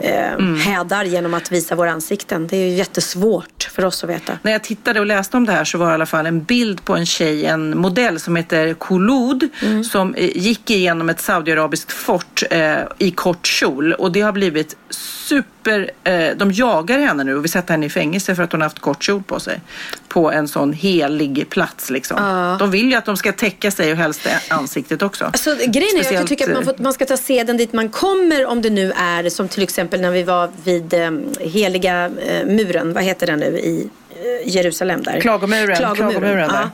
[SPEAKER 2] eh,
[SPEAKER 1] Mm.
[SPEAKER 2] hädar genom att visa våra ansikten. Det är ju jättesvårt för oss att veta.
[SPEAKER 1] När jag tittade och läste om det här så var det i alla fall en bild på en tjej, en modell som heter Khulud
[SPEAKER 2] Mm.
[SPEAKER 1] som eh, gick igenom ett saudiarabiskt fort eh, i kort kjol och det har blivit super, eh, de jagar henne nu och vill sätta henne i fängelse för att hon har haft kort kjol på sig. På en sån helig plats liksom.
[SPEAKER 2] Ja.
[SPEAKER 1] De vill ju att de ska täcka sig och helst ansiktet också.
[SPEAKER 2] Alltså, grejen är, jag
[SPEAKER 1] Speciellt,
[SPEAKER 2] tycker att man,
[SPEAKER 1] eh,
[SPEAKER 2] får, man ska ta seden dit man kommer om det nu är som till exempel när vi var vid eh, heliga eh, muren, vad heter den nu i eh, Jerusalem där?
[SPEAKER 1] Klagomuren, klagomuren där.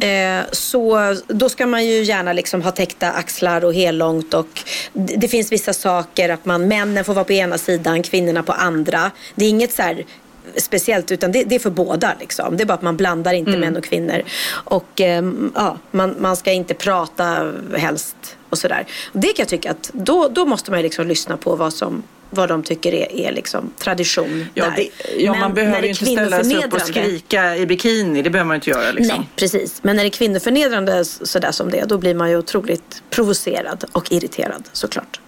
[SPEAKER 2] Ja. Eh, så då ska man ju gärna liksom ha täckta axlar och hellångt och det, finns vissa saker att man, männen får vara på ena sidan, kvinnorna på andra. Det är inget så här speciellt utan det, det är för båda liksom. Det är bara att man blandar inte
[SPEAKER 1] Mm.
[SPEAKER 2] män och kvinnor. Och ehm, ja, man, man ska inte prata helst och sådär. Det kan jag tycka att då, då måste man liksom lyssna på vad som vad de tycker är, är liksom tradition
[SPEAKER 1] Ja,
[SPEAKER 2] där.
[SPEAKER 1] det, ja
[SPEAKER 2] Men
[SPEAKER 1] man
[SPEAKER 2] när
[SPEAKER 1] behöver
[SPEAKER 2] det
[SPEAKER 1] ju inte ställa sig upp och skrika i bikini. Det behöver man inte göra liksom.
[SPEAKER 2] Nej, precis. Men när det är kvinnoförnedrande sådär som det är, då blir man ju otroligt provocerad och irriterad såklart.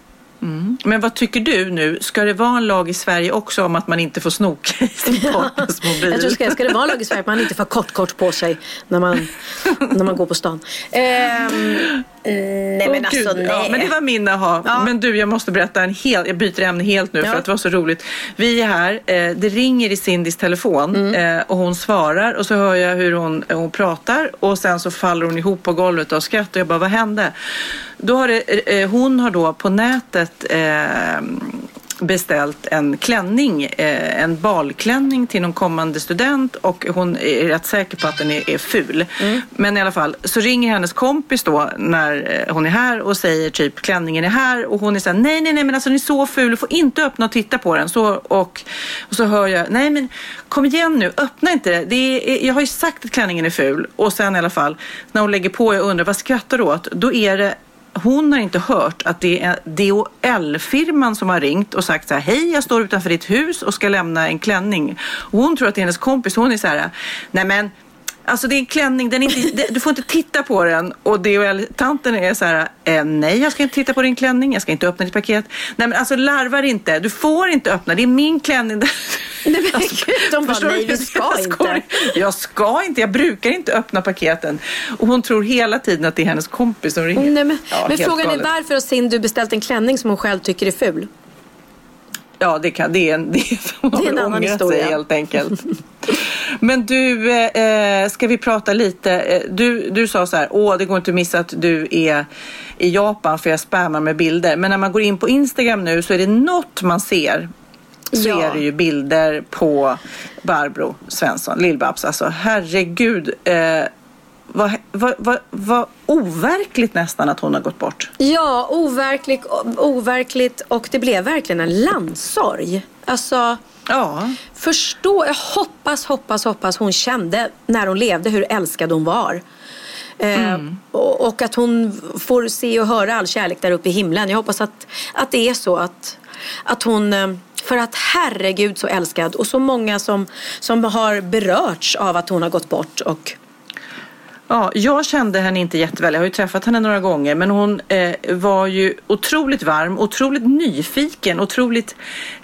[SPEAKER 1] Mm. Men vad tycker du nu? Ska det vara en lag i Sverige också om att man inte får snoka i sin partners mobil?
[SPEAKER 2] Jag tror ska, ska det vara en lag i Sverige att man inte får kort kort på sig när man, när man går på stan. Ehm, nej
[SPEAKER 1] Åh,
[SPEAKER 2] men alltså
[SPEAKER 1] Gud,
[SPEAKER 2] nej.
[SPEAKER 1] Ja, men det var min aha.
[SPEAKER 2] Ja.
[SPEAKER 1] Men du, jag måste berätta en hel, jag byter ämne helt nu
[SPEAKER 2] Ja.
[SPEAKER 1] för att det var så roligt. Vi är här, eh, det ringer i Cindys telefon
[SPEAKER 2] Mm.
[SPEAKER 1] eh, och hon svarar och så hör jag hur hon, hon pratar och sen så faller hon ihop på golvet av skratt och jag bara, vad hände? Då har det, eh, hon har då på nätet eh, beställt en klänning, eh, en balklänning till någon kommande student och hon är rätt säker på att den är, är ful. Men i alla fall så ringer hennes kompis då när eh, hon är här och säger typ klänningen är här och hon är såhär nej nej nej men alltså den är så ful du får inte öppna och titta på den. Så, och, och så hör jag nej men kom igen nu öppna inte det är, jag har ju sagt att klänningen är ful och sen i alla fall när hon lägger på jag undrar vad skrattar du åt? Då är det hon har inte hört att det är DHL-firman som har ringt och sagt så här, hej jag står utanför ditt hus och ska lämna en klänning. Och hon tror att det är hennes kompis, hon är så här, nej men Alltså det är en klänning, den är inte, du får inte titta på den. Och det tanten är så här, eh, nej jag ska inte titta på din klänning, jag ska inte öppna ditt paket. Nej men alltså larvar inte, du får inte öppna, det är min klänning.
[SPEAKER 2] Nej men alltså, gud, de bara, nej vi ska
[SPEAKER 1] jag
[SPEAKER 2] inte.
[SPEAKER 1] Jag ska inte, jag brukar inte öppna paketen. Och hon tror hela tiden att det är hennes kompis som ringer.
[SPEAKER 2] Nej, men
[SPEAKER 1] Ja,
[SPEAKER 2] men frågan
[SPEAKER 1] galet.
[SPEAKER 2] är varför har Cindy beställt en klänning som hon själv tycker är ful?
[SPEAKER 1] Ja, det, kan, det är en, det är
[SPEAKER 2] Det är en annan historia.
[SPEAKER 1] sig helt enkelt. Men du, eh, ska vi prata lite? eh, Du, du sa så här, åh det går inte att missa att du är i Japan för jag spammar med bilder. Men när man går in på Instagram nu så är det något man ser så
[SPEAKER 2] Ja.
[SPEAKER 1] är det ju bilder på Barbro Svensson, Lill-Babs. Alltså herregud. Eh, vad, vad, vad, vad overkligt nästan att hon har gått bort.
[SPEAKER 2] Ja, overkligt, overkligt och det blev verkligen en landsorg. Alltså,
[SPEAKER 1] Ja.
[SPEAKER 2] förstå, jag hoppas, hoppas, hoppas hon kände när hon levde hur älskad hon var. Eh, och, och att hon får se och höra all kärlek där uppe i himlen. Jag hoppas att, att det är så att, att hon eh, för att herregud så älskad och så många som, som har berörts av att hon har gått bort och
[SPEAKER 1] Ja, jag kände henne inte jätteväl. Jag har ju träffat henne några gånger. Men hon eh, var ju otroligt varm, otroligt nyfiken, otroligt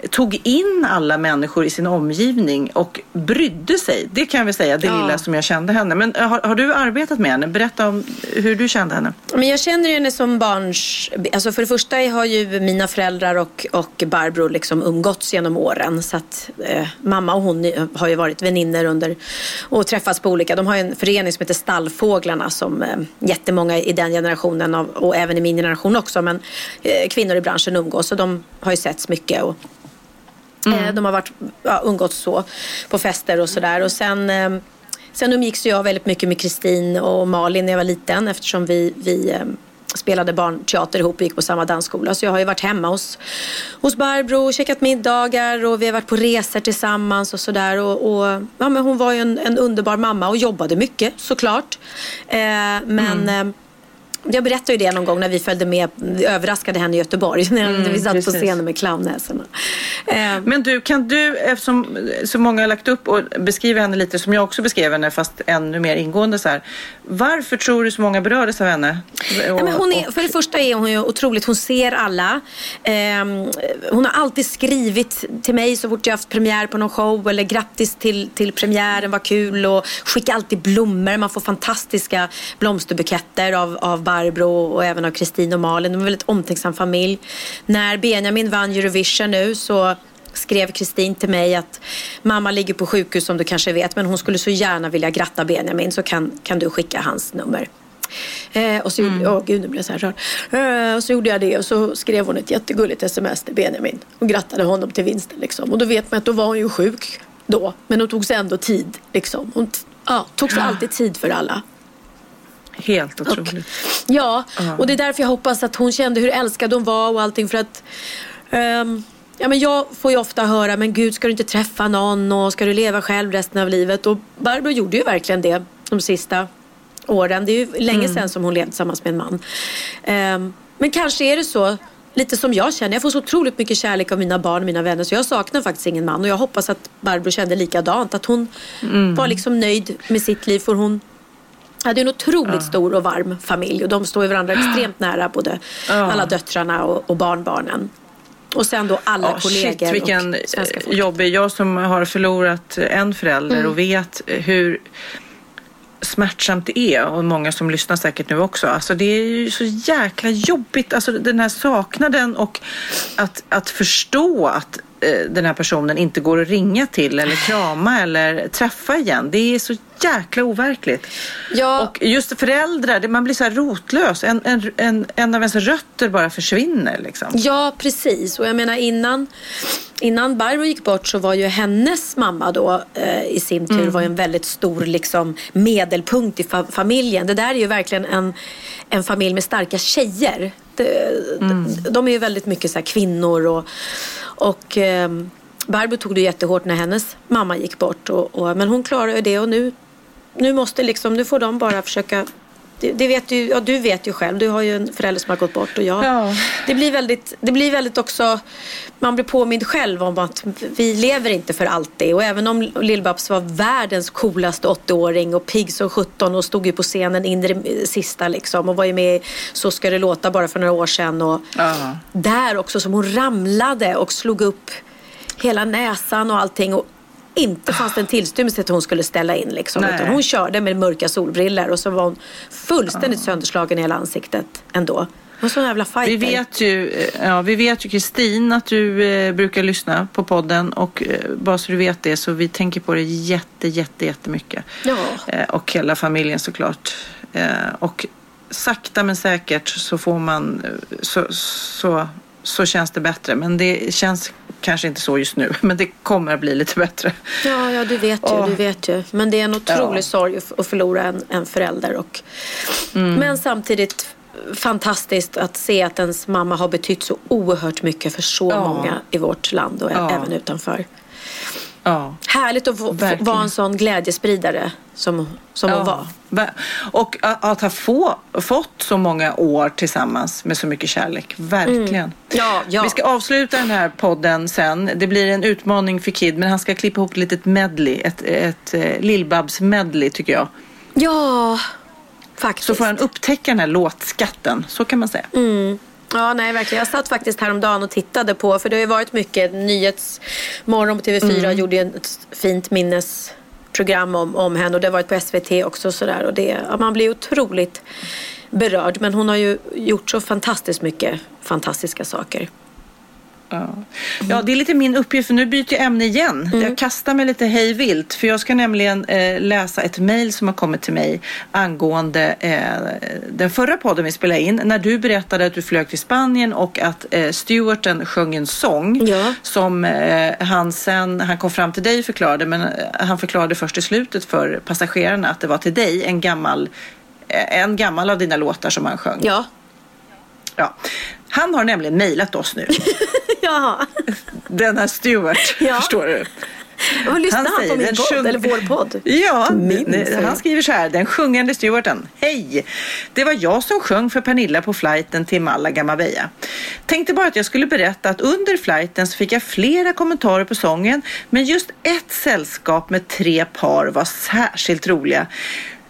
[SPEAKER 1] tog in alla människor i sin omgivning och brydde sig. Det kan väl säga, det
[SPEAKER 2] Ja.
[SPEAKER 1] lilla som jag kände henne. Men eh, har, har du arbetat med henne? Berätta om hur du kände henne.
[SPEAKER 2] Men jag känner henne som barns... Alltså för det första har ju mina föräldrar och, och Barbro liksom umgåtts genom åren. Så att eh, mamma och hon har ju varit vänner under och träffats på olika... De har en förening som heter Stallfåglarna som eh, jättemånga i den generationen av, och även i min generation också. Men eh, kvinnor i branschen umgås och de har ju setts mycket. Och, Eh, De har varit, ja, umgåtts så på fester och sådär. Och sen, sen umgicks jag väldigt mycket med Kristin och Malin när jag var liten eftersom vi, vi spelade barnteater ihop och gick på samma dansskola. Så jag har ju varit hemma hos, hos Barbro och käkat middagar och vi har varit på resor tillsammans och sådär. Och, och, ja, men hon var ju en, en underbar mamma och jobbade mycket såklart. Eh, men eh, jag berättade ju det någon gång när vi följde med, överraskade henne i Göteborg när
[SPEAKER 1] Mm,
[SPEAKER 2] vi satt på
[SPEAKER 1] precis.
[SPEAKER 2] scenen med clownnäsorna. Eh,
[SPEAKER 1] Men du, kan du, eftersom så många har lagt upp och beskriver henne lite som jag också beskrev henne fast ännu mer ingående så här. Varför tror du så många berördes av henne?
[SPEAKER 2] Ja, men hon är, för det första är hon ju otroligt, hon ser alla. Ehm, hon har alltid skrivit till mig så fort jag haft premiär på någon show eller grattis till, till premiären, vad kul och skickar alltid blommor. Man får fantastiska blomsterbuketter av, av Barbro och även av Kristin och Malin. De är en väldigt omtänksam familj. När Benjamin vann Eurovision nu så skrev Kristin till mig att mamma ligger på sjukhus som du kanske vet men hon skulle så gärna vilja gratta Benjamin så kan, kan du skicka hans nummer. Eh, och så gjorde, åh gud nu blev jag så här rörd. Eh, och så gjorde jag det och så skrev hon ett jättegulligt sms till Benjamin och grattade honom till vinsten liksom. Och då vet man att då var hon ju sjuk då. Men hon tog sig ändå tid liksom. Hon ja, tog sig alltid tid för alla.
[SPEAKER 1] Helt otroligt.
[SPEAKER 2] Ja, och det är därför jag hoppas att hon kände hur älskad hon var och allting för att ehm, Ja, men jag får ju ofta höra, men gud ska du inte träffa någon och ska du leva själv resten av livet? Och Barbro gjorde ju verkligen det de sista åren. Det är ju länge sedan som hon levde tillsammans med en man. Ehm, men kanske är det så, lite som jag känner. Jag får så otroligt mycket kärlek av mina barn och mina vänner så jag saknar faktiskt ingen man. Och jag hoppas att Barbro kände likadant. Att hon var liksom nöjd med sitt liv. För hon hade en otroligt stor och varm familj och de står ju varandra extremt nära både alla döttrarna och, och barnbarnen. Och sen då alla
[SPEAKER 1] Ja,
[SPEAKER 2] kollegor
[SPEAKER 1] shit, vilken
[SPEAKER 2] och svenska folk.
[SPEAKER 1] jobbig. Jag som har förlorat en förälder
[SPEAKER 2] Mm.
[SPEAKER 1] och vet hur smärtsamt det är och många som lyssnar säkert nu också. Alltså det är ju så jäkla jobbigt. Alltså den här saknaden och att, att förstå att eh, den här personen inte går att ringa till eller krama eller träffa igen. Det är så jäkla overkligt.
[SPEAKER 2] Ja.
[SPEAKER 1] Och just föräldrar, man blir så här rotlös. En, en, en, en av ens rötter bara försvinner liksom.
[SPEAKER 2] Ja, precis. Och jag menar innan, innan Barbro gick bort så var ju hennes mamma då eh, i sin tur
[SPEAKER 1] Mm.
[SPEAKER 2] var en väldigt stor liksom, medelpunkt i fa- familjen. Det där är ju verkligen en, en familj med starka tjejer. Det,
[SPEAKER 1] Mm.
[SPEAKER 2] de, de är ju väldigt mycket så kvinnor och, och eh, Barbro tog det jättehårt när hennes mamma gick bort. Och, och, men hon klarade det och nu, nu måste liksom, nu får de bara försöka det, det vet du, ja, du vet ju själv. Du har ju en förälder som har gått bort. Och jag,
[SPEAKER 1] Ja.
[SPEAKER 2] det, blir väldigt, det blir väldigt också, man blir påmind själv om att vi lever inte för alltid. Och även om Lill-Babs var världens coolaste 80-åring och pigg som 17 och stod ju på scenen in i det sista liksom. Och var ju med i Så ska det låta bara för några år sedan. Och
[SPEAKER 1] Ja.
[SPEAKER 2] där också som hon ramlade och slog upp hela näsan och allting. Och inte fanns det en tillstymmelse till att hon skulle ställa in. Liksom, utan hon körde med mörka solbriller och så var hon fullständigt sönderslagen i hela ansiktet ändå. Sån jävla fighter.
[SPEAKER 1] Vi vet ju, eh, ja, vi vet ju Kristin att du eh, brukar lyssna på podden och eh, bara så du vet det så vi tänker på det jätte, jätte, jättemycket.
[SPEAKER 2] Ja.
[SPEAKER 1] Eh, och hela familjen såklart. Eh, och sakta men säkert så får man, eh, så, så, så känns det bättre. Men det känns kanske inte så just nu, men det kommer att bli lite bättre.
[SPEAKER 2] Ja, ja, du vet ju,
[SPEAKER 1] Åh.
[SPEAKER 2] du vet ju. Men det är en otrolig
[SPEAKER 1] Ja.
[SPEAKER 2] sorg att- att förlora en, en förälder. Och,
[SPEAKER 1] Mm.
[SPEAKER 2] Men samtidigt fantastiskt att se att ens mamma har betytt så oerhört mycket för så
[SPEAKER 1] Ja.
[SPEAKER 2] många i vårt land och
[SPEAKER 1] Ja.
[SPEAKER 2] även utanför.
[SPEAKER 1] Ja.
[SPEAKER 2] Härligt att få, vara en sån glädjespridare som, som hon var.
[SPEAKER 1] Va- Och att ha få, fått så många år tillsammans med så mycket kärlek. Verkligen.
[SPEAKER 2] Ja, ja.
[SPEAKER 1] Vi ska avsluta den här podden sen. Det blir en utmaning för Kid, men han ska klippa ihop ett litet medley. Ett, ett eh, Lill-Babs medley tycker jag.
[SPEAKER 2] Ja, faktiskt.
[SPEAKER 1] Så får han upptäcka den här låtskatten. Så kan man säga.
[SPEAKER 2] Mm. Ja, nej verkligen. Jag satt faktiskt häromdagen och tittade på, för det har ju varit mycket Nyhetsmorgon på TV4
[SPEAKER 1] Mm.
[SPEAKER 2] gjorde ett fint minnesprogram om, om henne och det har varit på SVT också och sådär. Och det, ja, man blir otroligt berörd. Men hon har ju gjort så fantastiskt mycket fantastiska saker.
[SPEAKER 1] Ja. ja, det är lite min uppgift, för nu byter jag ämne igen. Jag kastar mig lite hej vilt, för jag ska nämligen eh, läsa ett mejl som har kommit till mig angående eh, den förra podden vi spelade in, när du berättade att du flög till Spanien och att eh, stewarden sjöng en sång som eh, han sen, han kom fram till dig och förklarade, men eh, han förklarade först i slutet för passagerarna att det var till dig, en gammal, eh, en gammal av dina låtar som han sjöng.
[SPEAKER 2] Ja.
[SPEAKER 1] Ja. Han har nämligen mejlat oss nu.
[SPEAKER 2] Jaha.
[SPEAKER 1] Denna Stewart,
[SPEAKER 2] Ja.
[SPEAKER 1] förstår du.
[SPEAKER 2] Och lyssnar han,
[SPEAKER 1] säger,
[SPEAKER 2] på min
[SPEAKER 1] "Den
[SPEAKER 2] podd?
[SPEAKER 1] sjung-
[SPEAKER 2] Eller vår podd?
[SPEAKER 1] Ja,
[SPEAKER 2] Min,
[SPEAKER 1] han
[SPEAKER 2] han.
[SPEAKER 1] skriver så här. Den sjungande stewarden. Hej! Det var jag som sjöng för Pernilla på flighten till Malaga Marbella. Tänkte bara att jag skulle berätta att under flighten så fick jag flera kommentarer på sången men just ett sällskap med tre par var särskilt roliga.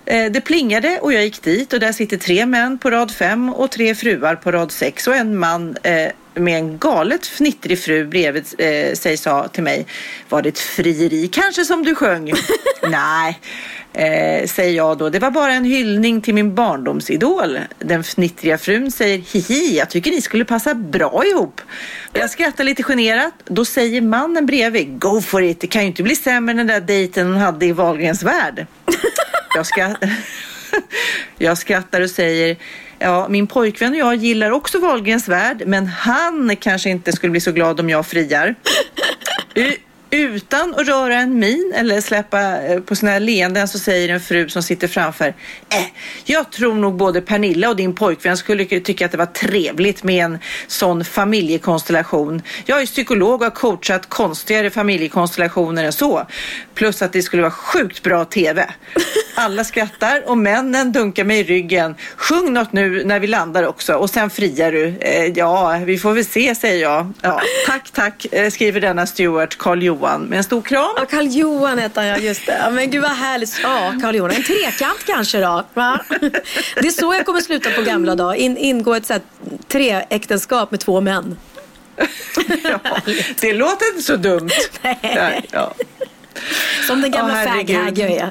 [SPEAKER 1] Eh, Det plingade och jag gick dit och där sitter tre män på rad fem och tre fruar på rad sex och en man eh, med en galet fnittrig fru bredvid eh, sig sa till mig Var det ett frieri kanske som du sjöng? Nej, eh, säger jag då. Det var bara en hyllning till min barndomsidol. Den fnittriga frun säger Hihi, jag tycker ni skulle passa bra ihop. Jag skrattar lite generat. Då säger mannen bredvid Go for it, det kan ju inte bli sämre än den där dejten hon hade i Wahlgrens värld. Jag, skratt... jag skrattar och säger Ja, min pojkvän och jag gillar också Wahlgrens värld, men han kanske inte skulle bli så glad om jag friar. U- utan att röra en min eller släppa eh, på sina leenden så säger en fru som sitter framför eh, Jag tror nog både Pernilla och din pojkvän skulle tycka att det var trevligt med en sån familjekonstellation. Jag är psykolog och har coachat konstigare familjekonstellationer än så. Plus att det skulle vara sjukt bra TV. Alla skrattar och männen dunkar mig i ryggen. Sjung något nu när vi landar också och sen friar du. Eh, ja, vi får väl se säger jag. Ja, tack, tack eh, skriver denna Stuart Karl Johan med en stor kram.
[SPEAKER 2] Ja, Karl Johan heter han, ja just det. Ja, men gud vad härligt. Ja, Karl Johan. En trekant kanske då? Va? Det är så jag kommer sluta på gamla dagar. In, ingå ett så här, treäktenskap med två män.
[SPEAKER 1] Det låter inte så dumt.
[SPEAKER 2] Nej.
[SPEAKER 1] Ja.
[SPEAKER 2] Som den gamla fag-hag jag är.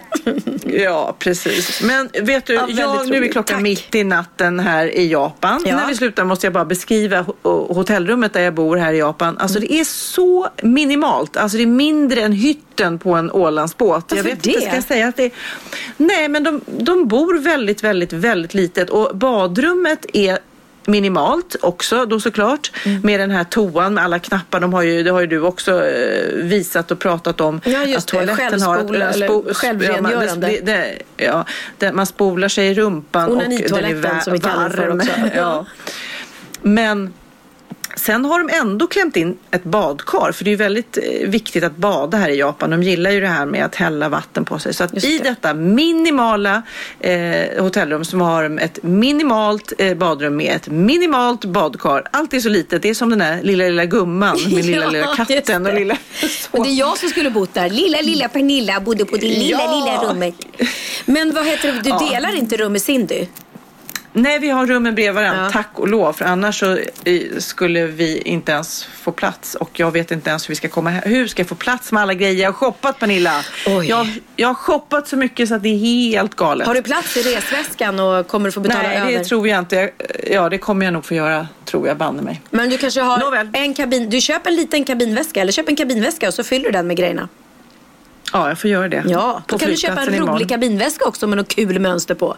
[SPEAKER 1] Ja, precis. Men vet du,
[SPEAKER 2] Ja,
[SPEAKER 1] jag, nu är klockan
[SPEAKER 2] Tack.
[SPEAKER 1] mitt i natten här i Japan.
[SPEAKER 2] Ja.
[SPEAKER 1] När vi slutar måste jag bara beskriva ho- hotellrummet där jag bor här i Japan. Alltså det är så minimalt. Alltså det är mindre än hytten på en Ålandsbåt. jag
[SPEAKER 2] Varför
[SPEAKER 1] vet inte,
[SPEAKER 2] det?
[SPEAKER 1] ska jag säga att det är... Nej, men de, de bor väldigt, väldigt, väldigt litet och badrummet är minimalt också då såklart
[SPEAKER 2] Mm.
[SPEAKER 1] med den här toan med alla knappar de har ju, det har ju du också eh, visat och pratat om
[SPEAKER 2] Ja,
[SPEAKER 1] att
[SPEAKER 2] det.
[SPEAKER 1] toaletten har
[SPEAKER 2] Självspola eller
[SPEAKER 1] spo-
[SPEAKER 2] självrengörande.
[SPEAKER 1] Ja, man, det, det, ja, det, man spolar sig i rumpan och den är vä-
[SPEAKER 2] som vi kallar för
[SPEAKER 1] varm.
[SPEAKER 2] också.
[SPEAKER 1] ja. Men Sen har de ändå klämt in ett badkar för det är väldigt eh, viktigt att bada här i Japan. De gillar ju det här med att hälla vatten på sig. Så att i detta minimala eh, hotellrum som har ett minimalt eh, badrum med ett minimalt badkar. Allt är så litet. Det är som den där lilla, lilla gumman med lilla, lilla
[SPEAKER 2] just
[SPEAKER 1] katten och lilla...
[SPEAKER 2] Men det är jag som skulle bott där. Lilla, lilla Pernilla bodde på det lilla,
[SPEAKER 1] Ja.
[SPEAKER 2] lilla rummet. Men vad heter det, du
[SPEAKER 1] Ja.
[SPEAKER 2] delar inte rum med Cindy?
[SPEAKER 1] Nej, vi har rummen bredvid varandra,
[SPEAKER 2] Ja.
[SPEAKER 1] tack och lov. För annars så eh, skulle vi inte ens få plats. Och jag vet inte ens hur vi ska komma här. Hur ska jag få plats med alla grejer jag har shoppat, Pernilla?
[SPEAKER 2] Oj.
[SPEAKER 1] Jag, jag har shoppat så mycket så att det är helt galet.
[SPEAKER 2] Har du plats i resväskan och kommer du få betala
[SPEAKER 1] Nej, det
[SPEAKER 2] över?
[SPEAKER 1] tror jag inte. Ja, det kommer jag nog få göra, tror jag, banne mig.
[SPEAKER 2] Men du kanske har en kabin. Du köper en liten kabinväska eller köp en kabinväska och så fyller du den med grejerna.
[SPEAKER 1] Ja, jag får göra det.
[SPEAKER 2] Ja, då kan du köpa en
[SPEAKER 1] flygplatsen imorgon.
[SPEAKER 2] rolig kabinväska också med något kul mönster på.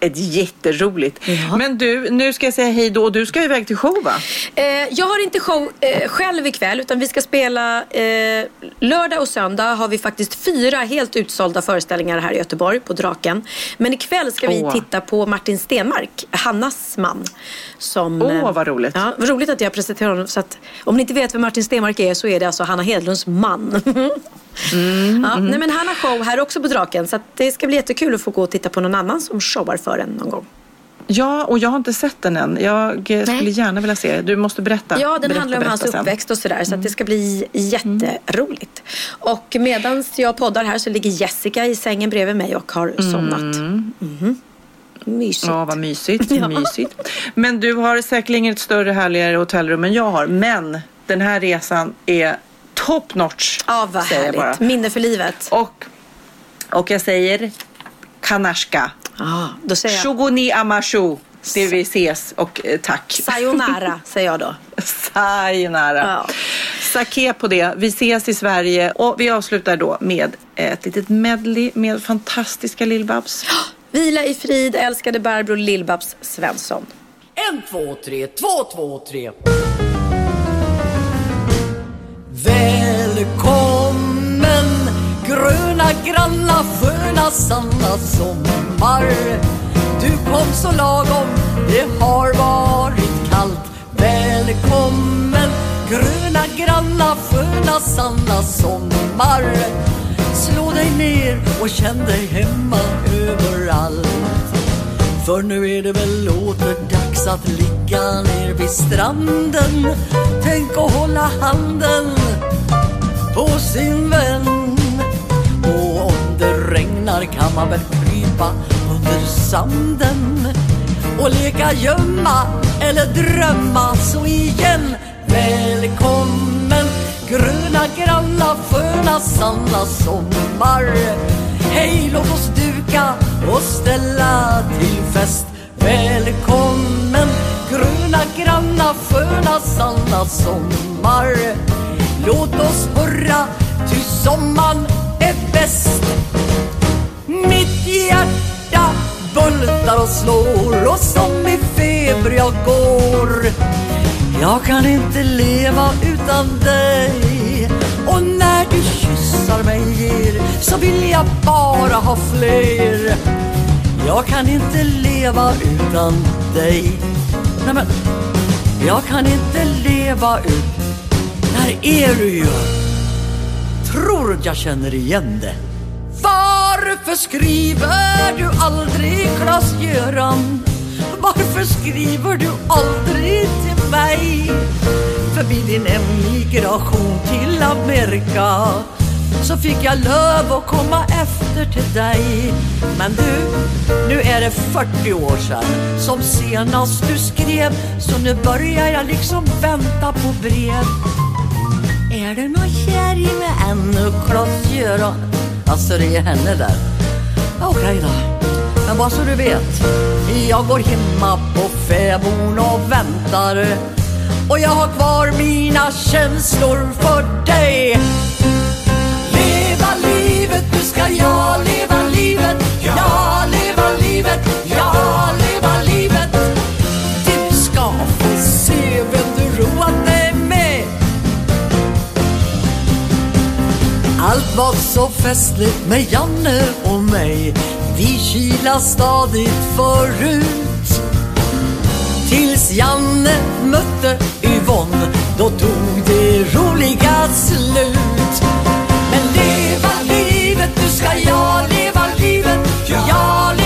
[SPEAKER 1] Ett jätteroligt. Men du, nu ska jag säga hej då. Du ska iväg till show, va?
[SPEAKER 2] Eh, jag har inte show eh, själv ikväll utan vi ska spela eh, lördag och söndag har vi faktiskt fyra helt utsålda föreställningar här i Göteborg på Draken. Men ikväll ska vi
[SPEAKER 1] Åh.
[SPEAKER 2] titta på Martin Stenmark, Hannas man. Som,
[SPEAKER 1] Åh,
[SPEAKER 2] eh,
[SPEAKER 1] vad roligt.
[SPEAKER 2] Ja, vad roligt att jag presenterar honom. Så att, om ni inte vet vem Martin Stenmark är så är det alltså Hanna Hedlunds man.
[SPEAKER 1] Mm,
[SPEAKER 2] ja, nej, men han har show här också på Draken så det ska bli jättekul att få gå och titta på någon annan som showar för en någon gång.
[SPEAKER 1] Ja, och jag har inte sett den än. Jag eh, skulle gärna vilja se det. Du måste berätta.
[SPEAKER 2] Ja, den
[SPEAKER 1] berätta,
[SPEAKER 2] handlar om hans
[SPEAKER 1] sen. Mm.
[SPEAKER 2] uppväxt och sådär. Så att det ska bli jätteroligt. Och medan jag poddar här så ligger Jessica i sängen bredvid mig och har somnat. Mhm. Mysigt.
[SPEAKER 1] Ja, vad mysigt.
[SPEAKER 2] Ja.
[SPEAKER 1] mysigt. Men du har säkerligen ett större härligare hotellrum än jag har. Men den här resan är top notch.
[SPEAKER 2] Ja, vad härligt. Minne för livet.
[SPEAKER 1] Och, och jag säger kanashka.
[SPEAKER 2] Ja, då säger jag
[SPEAKER 1] Shugoni amashu. Det vi ses och eh, tack.
[SPEAKER 2] sayonara, säger jag då.
[SPEAKER 1] Sayonara.
[SPEAKER 2] Ja.
[SPEAKER 1] Sake på det. Vi ses i Sverige och vi avslutar då med ett litet medley med fantastiska Lill-Babs.
[SPEAKER 2] Vila i frid, älskade Barbro Lill-Babs Svensson.
[SPEAKER 10] En, två, tre, två, två, tre. Välkommen gröna, granna, sköna, sanna sommar. Du kom så lagom, det har varit kallt. Välkommen gröna, granna, sköna, sanna sommar. Slå dig ner och känn dig hemma över allt. För nu är det väl åter dags att ligga ner vid stranden. Tänk och hålla handen på sin vän. Och om det regnar kan man väl krypa under sanden Och leka gömma eller drömma. Så igen Välkommen gröna, granna, sköna, sanna sommar. Hej, låt oss duka och ställa till fest. Välkommen gröna, granna, sköna, sanna sommar. Låt oss hurra, ty sommaren är bäst. Mitt hjärta bultar och slår och som i feber jag går. Jag kan inte leva utan dig. Och kyssar mig ger så vill jag bara ha fler Jag kan inte leva utan dig Nej men, jag kan inte leva utan Där är du ju! Tror att jag känner igen det Varför skriver du aldrig Klas-Göran? Varför skriver du aldrig till mig? För vid din emigration till Amerika så fick jag löv att komma efter till dig. Men du, nu är det 40 år sedan som senast du skrev Så nu börjar jag liksom vänta på brev. Är du nå kär i mig ännu Klas-Göran? Alltså det är henne där. Okej då. Men bara så du vet, jag går hemma på fäbon och väntar. Och jag har kvar mina känslor för dig ska jag leva livet Ja, leva livet, ja, leva livet. Du ska få se vem du roat dig med. Allt var så festligt med Janne och mig. Vi kila stadigt förut. Tills Janne mötte Yvonne, då tog det roliga slut. Livet, nu ska jag leva livet. Ja. Jag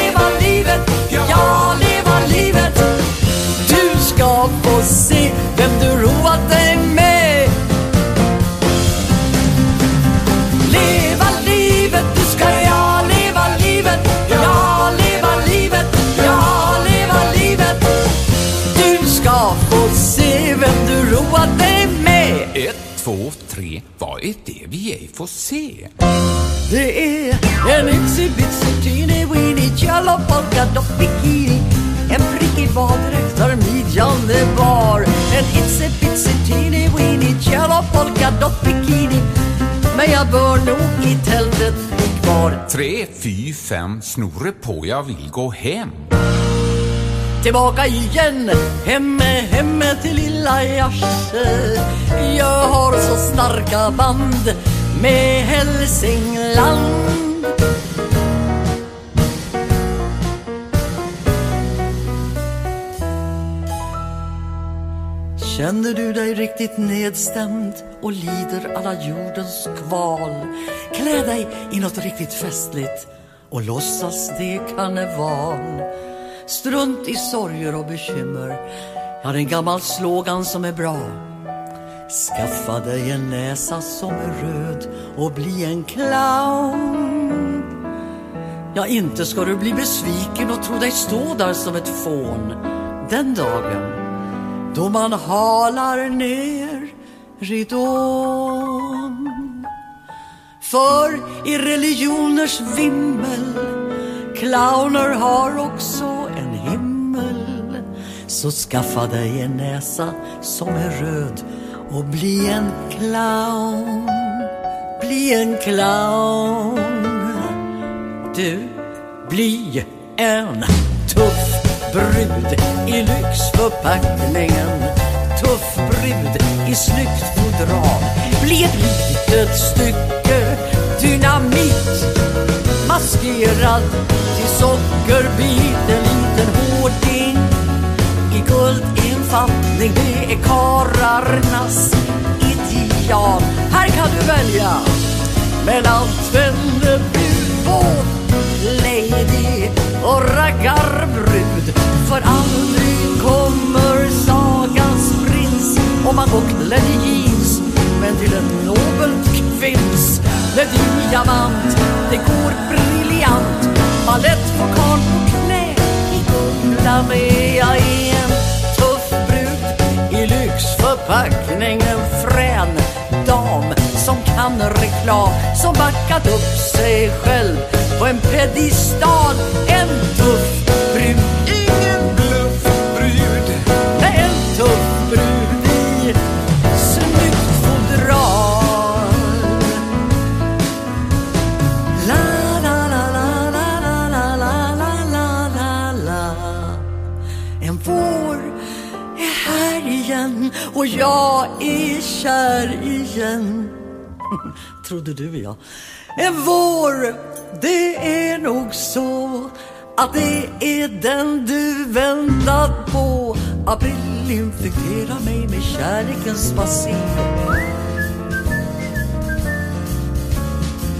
[SPEAKER 11] är det vi ej får se?
[SPEAKER 10] Det är en itsy bitsy teeny weeny yellow polka dot bikini En prickig baddräkt där midjan är bar En itsy bitsy teeny weeny yellow polka dot bikini Men jag bör nog i tältet bli kvar
[SPEAKER 11] Tre, fy, fem. Snorre på, jag vill gå hem.
[SPEAKER 10] Tillbaka igen, hemme, hemme till lilla Järse Jag har så starka band med Hälsingland. Känner du dig riktigt nedstämd och lider alla jordens kval? Klä dig i något riktigt festligt och låtsas det karneval. Strunt i sorger och bekymmer. Jag har en gammal slogan som är bra. Skaffa dig en näsa som är röd och bli en clown. Ja, inte ska du bli besviken och tro dig stå där som ett fån Den dagen då man halar ner ridån. För i religioners vimmel Clowner har också så skaffa dig en näsa som är röd och bli en clown. Bli en clown. Du, bli en tuff brud i lyxförpackningen. Tuff brud i snyggt fodral. Bli ett litet stycke dynamit maskerad till sockerbit En liten hårding guldinfattning Det är kararnas ideal. Här kan du välja. Mellan bud på Lady och raggarbrud. För aldrig kommer sagans prins om man går klädd i jeans. Men till en nobelt kvinns med diamant det går briljant. Mening En frän dam som kan reklam Som backat upp sig själv på en pedestal En tuff brud, ingen bluffbrud Nej, en tuff brud i snyggt fodral La la la la la la la la la la la En vår är här igen och jag kär igen. Trodde du ja En vår, det är nog så att det är den du väntat på. April infekterar mig med kärlekens baciller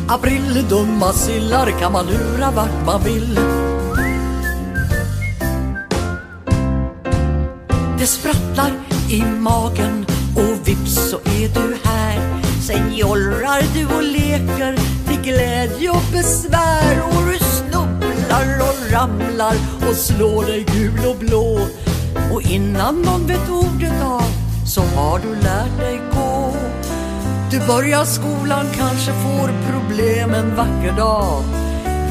[SPEAKER 10] April, dumma sillar kan man lura vart man vill. Det sprattlar i magen vips så är du här. Sen jollrar du och leker till glädje och besvär. Och du snubblar och ramlar och slår dig gul och blå. Och innan någon vet ordet av så har du lärt dig gå. Du börjar skolan, kanske får problem en vacker dag.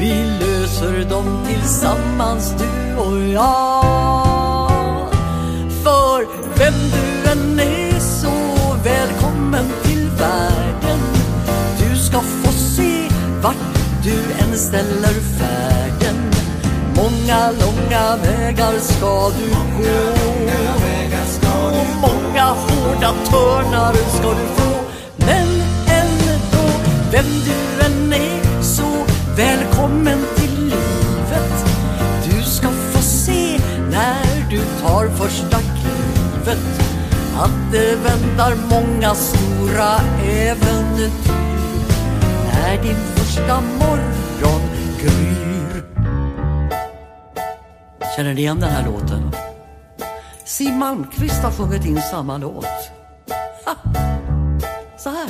[SPEAKER 10] Vi löser dem tillsammans du och jag. För vem du vart du än ställer färden. Många långa vägar ska du gå. Och många hårda törnar ska du få. Men ändå, vem du än är så välkommen till livet. Du ska få se när du tar första klivet. Att det väntar många stora äventyr. När din första morgon gryr. Känner ni igen den här låten? Siw Malmkvist har sjungit in samma låt. Ha! Så här.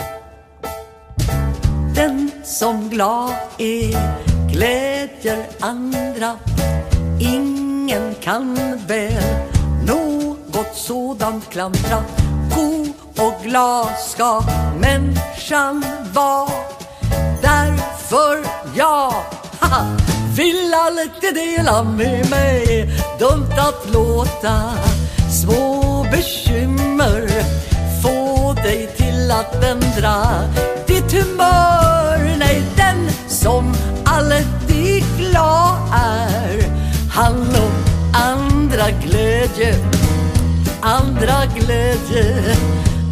[SPEAKER 10] Den som glad är glädjer andra Ingen kan väl något sådant klandra God och glad ska människan vara för jag. Haha, vill alltid dela med mig. Dumt att låta små bekymmer få dig till att ändra ditt humör. Nej, den som alltid glad är han och andra glädje andra glädje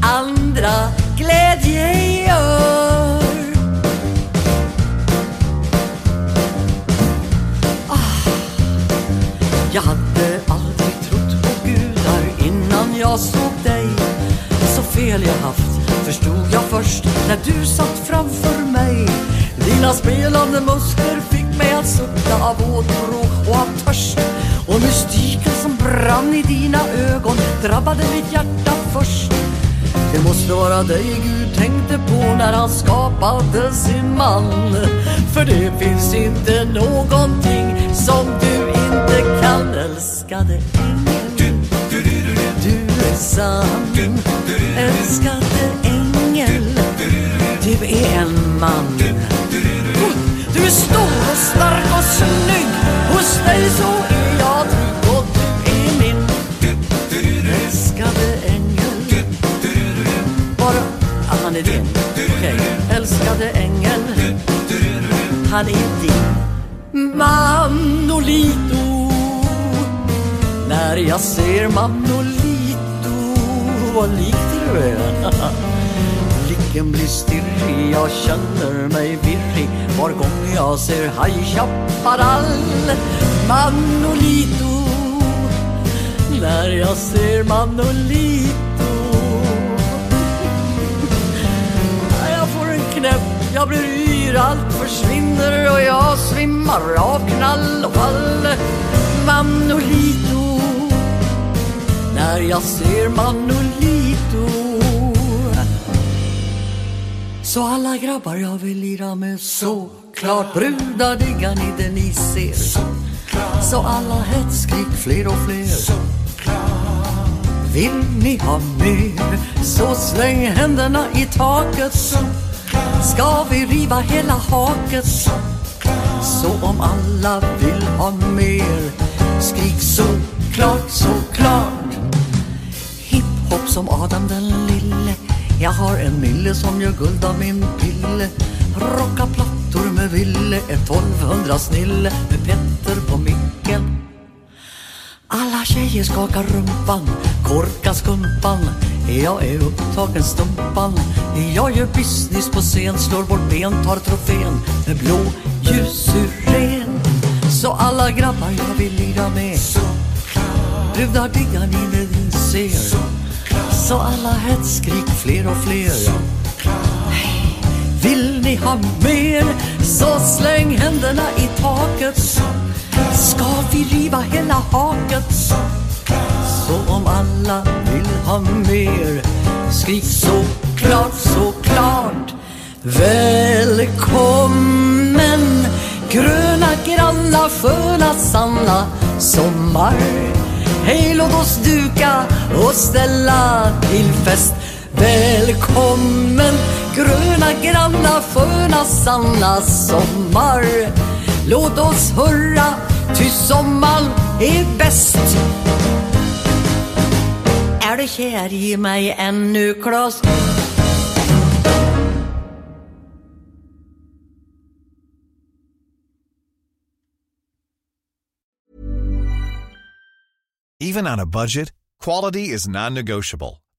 [SPEAKER 10] andra glädje gör. Jag hade aldrig trott på gudar innan jag såg dig. Så fel jag haft förstod jag först när du satt framför mig. Dina spelande muskler fick mig att sucka av åtrå och av törst. Och mystiken som brann i dina ögon drabbade mitt hjärta först. Det måste vara dig Gud tänkte på när han skapade sin man. För det finns inte någonting som du inte kan älskade ängel Du är sann. Älskade ängel. Du är en man. Du är stor och stark och snygg. Hos dig så ja, är din älskade ängel Han är din. Manolito. När jag ser Manolito Vad lik du är Blicken blir stirrig, jag känner mig virrig. Var gång jag ser High Chaparral Manolito. När jag ser Manolito jag blir yr, allt försvinner och jag svimmar av knall och fall Manolito När jag ser Manolito. Så alla grabbar jag vill lira med såklart Brudar diggar ni det ni ser. Så alla hetskrik fler och fler. Vill ni ha mer så släng händerna i taket. Ska vi riva hela haket? Så om alla vill ha mer Skrik såklart, såklart Hiphop som Adam den lille. Jag har en mille som gör guld av min pille. Rocka plattor med Ville Ett 1200 snille. Med Petter på micken. Alla tjejer skakar rumpan korkar skumpan. Jag är upptagen stumpan. Jag gör business på scen Slår bort ben, tar trofén Med blå ljussyren Så alla grabbar jag vill lira med Brudar diggar ni när ni ser så alla hetskrik fler och fler. Vill ni ha mer så släng händerna i taket. Ska vi riva hela haket? Så om alla vill ha mer Skrik så klart, så klart. Välkommen gröna, granna, sköna, sanna sommar. Hej låt oss duka och ställa till fest. Välkommen gröna, granna, sköna, sanna sommar Låt oss hurra, ty sommaren är bäst Är du kär i mig ännu, Klas?
[SPEAKER 12] Even on a budget, quality is non-negotiable.